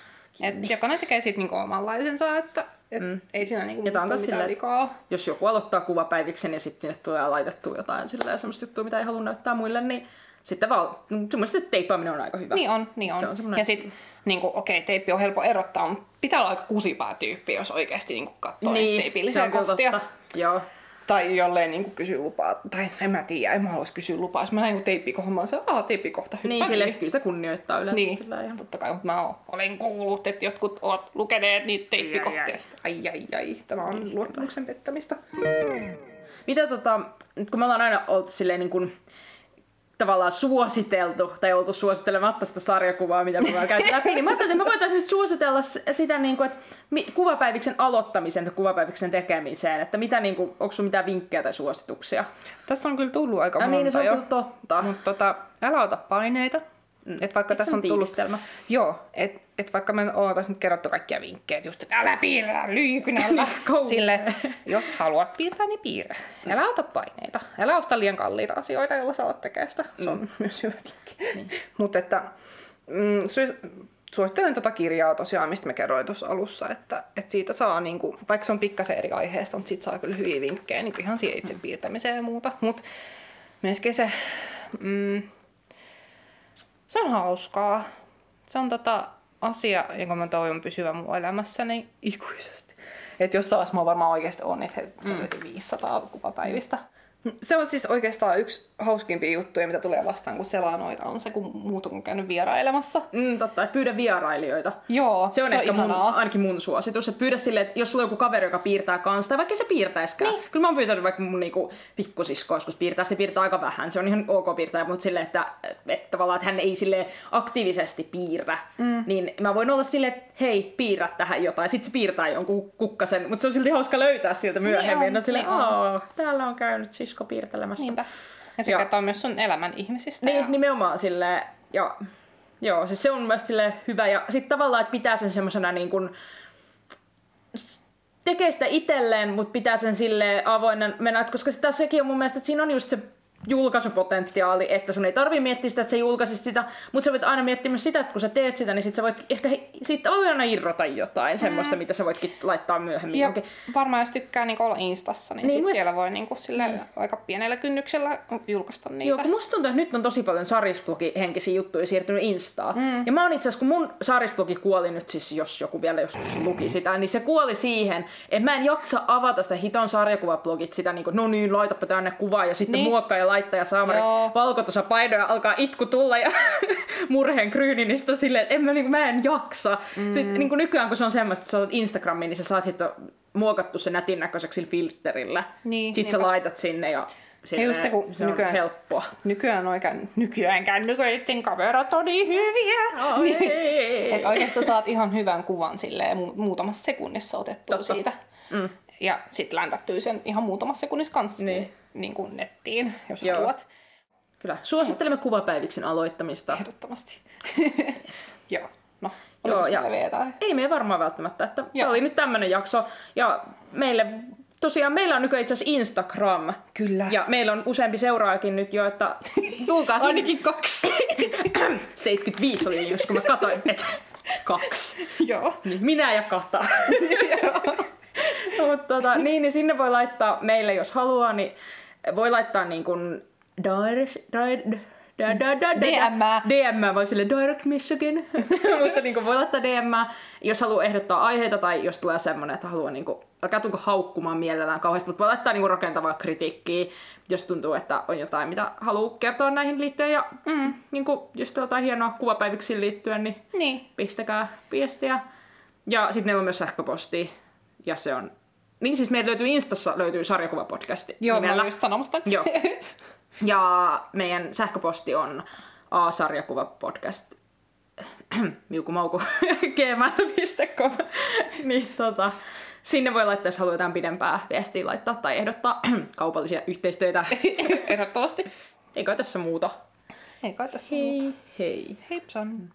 Et jokainen tekee siitä niinku omanlaisensa, että et Mm. ei siinä niinku mitään silleen, vikaa. Jos joku aloittaa kuvapäiviksen ja sitten tulee laitettua jotain semmoista juttua, mitä ei halua näyttää muille, niin sitten vaan, no, sun mielestä se teippaaminen on aika hyvä. Niin on, niin on. Se on semmonen- Ja sit, niinku, okei, teippi on helppo erottaa, mutta pitää olla aika kusipää tyyppi, jos oikeasti niinku katsoo niin, teipillisiä kohtia. totta. Joo. Tai jolleen niinku kysy lupaa, tai en mä tiedä, en mä haluaisi kysyä lupaa. Jos mä näin teippikohon, mä oon se, aah, teippikohta, hyppää Niin, silleen kyllä sitä kunnioittaa yleensä Niin, sillä ihan. totta kai, mutta mä oon, olen kuullut, että jotkut ovat lukeneet niitä teippikohtia. Ai, ai. Ai, ai, ai, tämä on luottamuksen pettämistä. Mitä tota, nyt kun me ollaan aina oltu silleen niin kuin, tavallaan suositeltu, tai oltu suosittelematta sitä sarjakuvaa, mitä me ollaan käyty läpi, niin mä ajattelin, että me voitaisiin nyt suositella sitä, niin kuin, että kuvapäiviksen aloittamisen ja kuvapäiviksen tekemiseen, että mitä, niin kuin, onko sun mitään vinkkejä tai suosituksia? Tässä on kyllä tullut aika Ja monta niin, se on jo. kyllä totta. Mutta tota, älä ota paineita. Mm. Et vaikka Eikö tässä on tullut... Joo, et, et vaikka me ollaan tässä nyt kerrottu kaikkia vinkkejä, just, että älä piirrä lyykynällä. Kauhea. Sille, jos haluat piirtää, niin piirrä. Älä ota paineita. Älä osta liian kalliita asioita, joilla sä alat tekemään sitä. Se on myös hyvä vinkki. Niin. Mutta että mm, su- suosittelen tota kirjaa tosiaan, mistä me kerroin tuossa alussa, että, että siitä saa, niinku, vaikka se on pikkasen eri aiheesta, mutta siitä saa kyllä hyviä vinkkejä niinku ihan siihen itse piirtämiseen ja muuta. Mutta myöskin se, mm, se on hauskaa. Se on tota asia, jonka mä toivon pysyvän mun elämässäni ikuisesti. Että jossain vaiheessa mä varmaan oikeasti on niitä mm. 500 kuvapäivistä. Se on siis oikeastaan yksi hauskimpia juttuja, mitä tulee vastaan, kun selaa noita, on se, kun muut on käynyt vierailemassa. Mm, totta, että pyydä vierailijoita. Joo, Se on, se on ehkä mun, ihanaa. ainakin mun suositus, että pyydä silleen, että jos sulla on joku kaveri, joka piirtää kanssa, tai vaikka se piirtäiskään. Niin. Kyllä mä oon pyytänyt vaikka mun niinku, pikkusisko joskus piirtää, se piirtää aika vähän, se on ihan ok piirtää, mutta silleen, että, että tavallaan, että hän ei sille aktiivisesti piirrä, mm. niin mä voin olla silleen, että hei, piirrä tähän jotain. Sitten se piirtää jonkun kukkasen, mutta se on silti hauska löytää sieltä myöhemmin. Niin on, silleen, niin on. "Aa, täällä on käynyt sisko piirtelemässä. Niinpä. Ja se Joo. kertoo myös sun elämän ihmisistä. Niin, ja... nimenomaan silleen, ja joo, siis se on myös silleen hyvä. Ja sitten tavallaan, että pitää sen semmoisena niin kuin, tekee sitä itselleen, mutta pitää sen sille avoinna mennä, koska sitä sekin on mun mielestä, että siinä on just se julkaisupotentiaali, että sun ei tarvi miettiä sitä, että sä julkaisit sitä, mutta sä voit aina miettiä myös sitä, että kun sä teet sitä, niin sit sä voit ehkä siitä voi aina irrota jotain mm. semmoista, mitä sä voitkin laittaa myöhemmin. Ja varmaan jos tykkää niinku olla Instassa, niin, Niin, sit muist- siellä voi niinku sille aika pienellä kynnyksellä julkaista niitä. Joo, kun musta tuntuu, että nyt on tosi paljon sarisblogi henkisiä juttuja siirtynyt Instaan. Mm. Ja mä oon itse asiassa, kun mun sarisblogi kuoli nyt siis, jos joku vielä joskus luki sitä, niin se kuoli siihen, että mä en jaksa avata sitä hiton sarjakuvablogit sitä niin kuin, no niin, laitapa tänne kuvaa ja sitten Niin. niin. muokkaa ja laittaa ja saamari Joo. valkotosa painoja alkaa itku tulla ja <laughs> murheen kryyni, niin sit on silleen, että en mä, niin kuin, mä en jaksa. Mm. Sitten niin kuin nykyään, kun se on semmoista, että sä otat Instagramiin, niin sä saat hito muokattu se nätin näköiseksi filterillä. Niin, Sitten sä niinpä. laitat sinne ja silleen, just se, kun se on nykyään- helppoa. Nykyään oikein, nykyään kännyköiden kamerat on niin hyviä. Oh, ei. Et oikeastaan saat ihan hyvän kuvan silleen mu- muutamassa sekunnissa otettua Totta. siitä. Mm. Ja sitten läntättyy sen ihan muutamassa sekunnissa kanssa Niin. Niin. Kuin nettiin, jos Joo. haluat. Kyllä. Suosittelemme kuvapäiviksen aloittamista. Ehdottomasti. <laughs> Joo. No, Joo, ja- jotain? Ei me varmaan välttämättä. Että tämä Joo. oli nyt tämmönen jakso. Ja meille, tosiaan meillä on nykyään itse asiassa Instagram. Kyllä. Ja meillä on useampi seuraajakin nyt jo, että tulkaa sinne. Ainakin kaksi. <clears throat> 75 oli just, kun mä katsoin, että kaksi. <laughs> Joo. Niin minä ja Kata. <laughs> Mutta tota, niin, niin sinne voi laittaa meille, jos haluaa, niin voi laittaa niin kuin direct, direct, da, da, da, DM-ää. DM voi sille direct Michigan. <laughs> Mutta niin kuin voi laittaa DM, jos haluaa ehdottaa aiheita tai jos tulee semmoinen, että haluaa niin kuin, älkää tulko haukkumaan mielellään kauheasti, mutta voi laittaa niin kuin rakentavaa kritiikkiä, jos tuntuu, että on jotain, mitä haluaa kertoa näihin liittyen. Ja mm, niin kuin, jos on jotain hienoa kuvapäiviksiin liittyen, niin Niin. pistäkää viestiä. Ja sitten meillä on myös sähköposti. Ja se on... Niin siis meillä löytyy Instassa löytyy sarjakuvapodcasti Joo, mä nimellä. olin just sanomassa. Joo. <laughs> Ja meidän sähköposti on a-sarjakuvapodcast <clears throat> miukumauku <laughs> gmail.com. <laughs> niin tota, sinne voi laittaa, jos haluaa jotain pidempää viestiä laittaa tai ehdottaa <clears throat> kaupallisia yhteistyötä. Ehdottomasti. Eikö tässä muuta? Ei kai tässä muuta. Hei hei. Heipsan.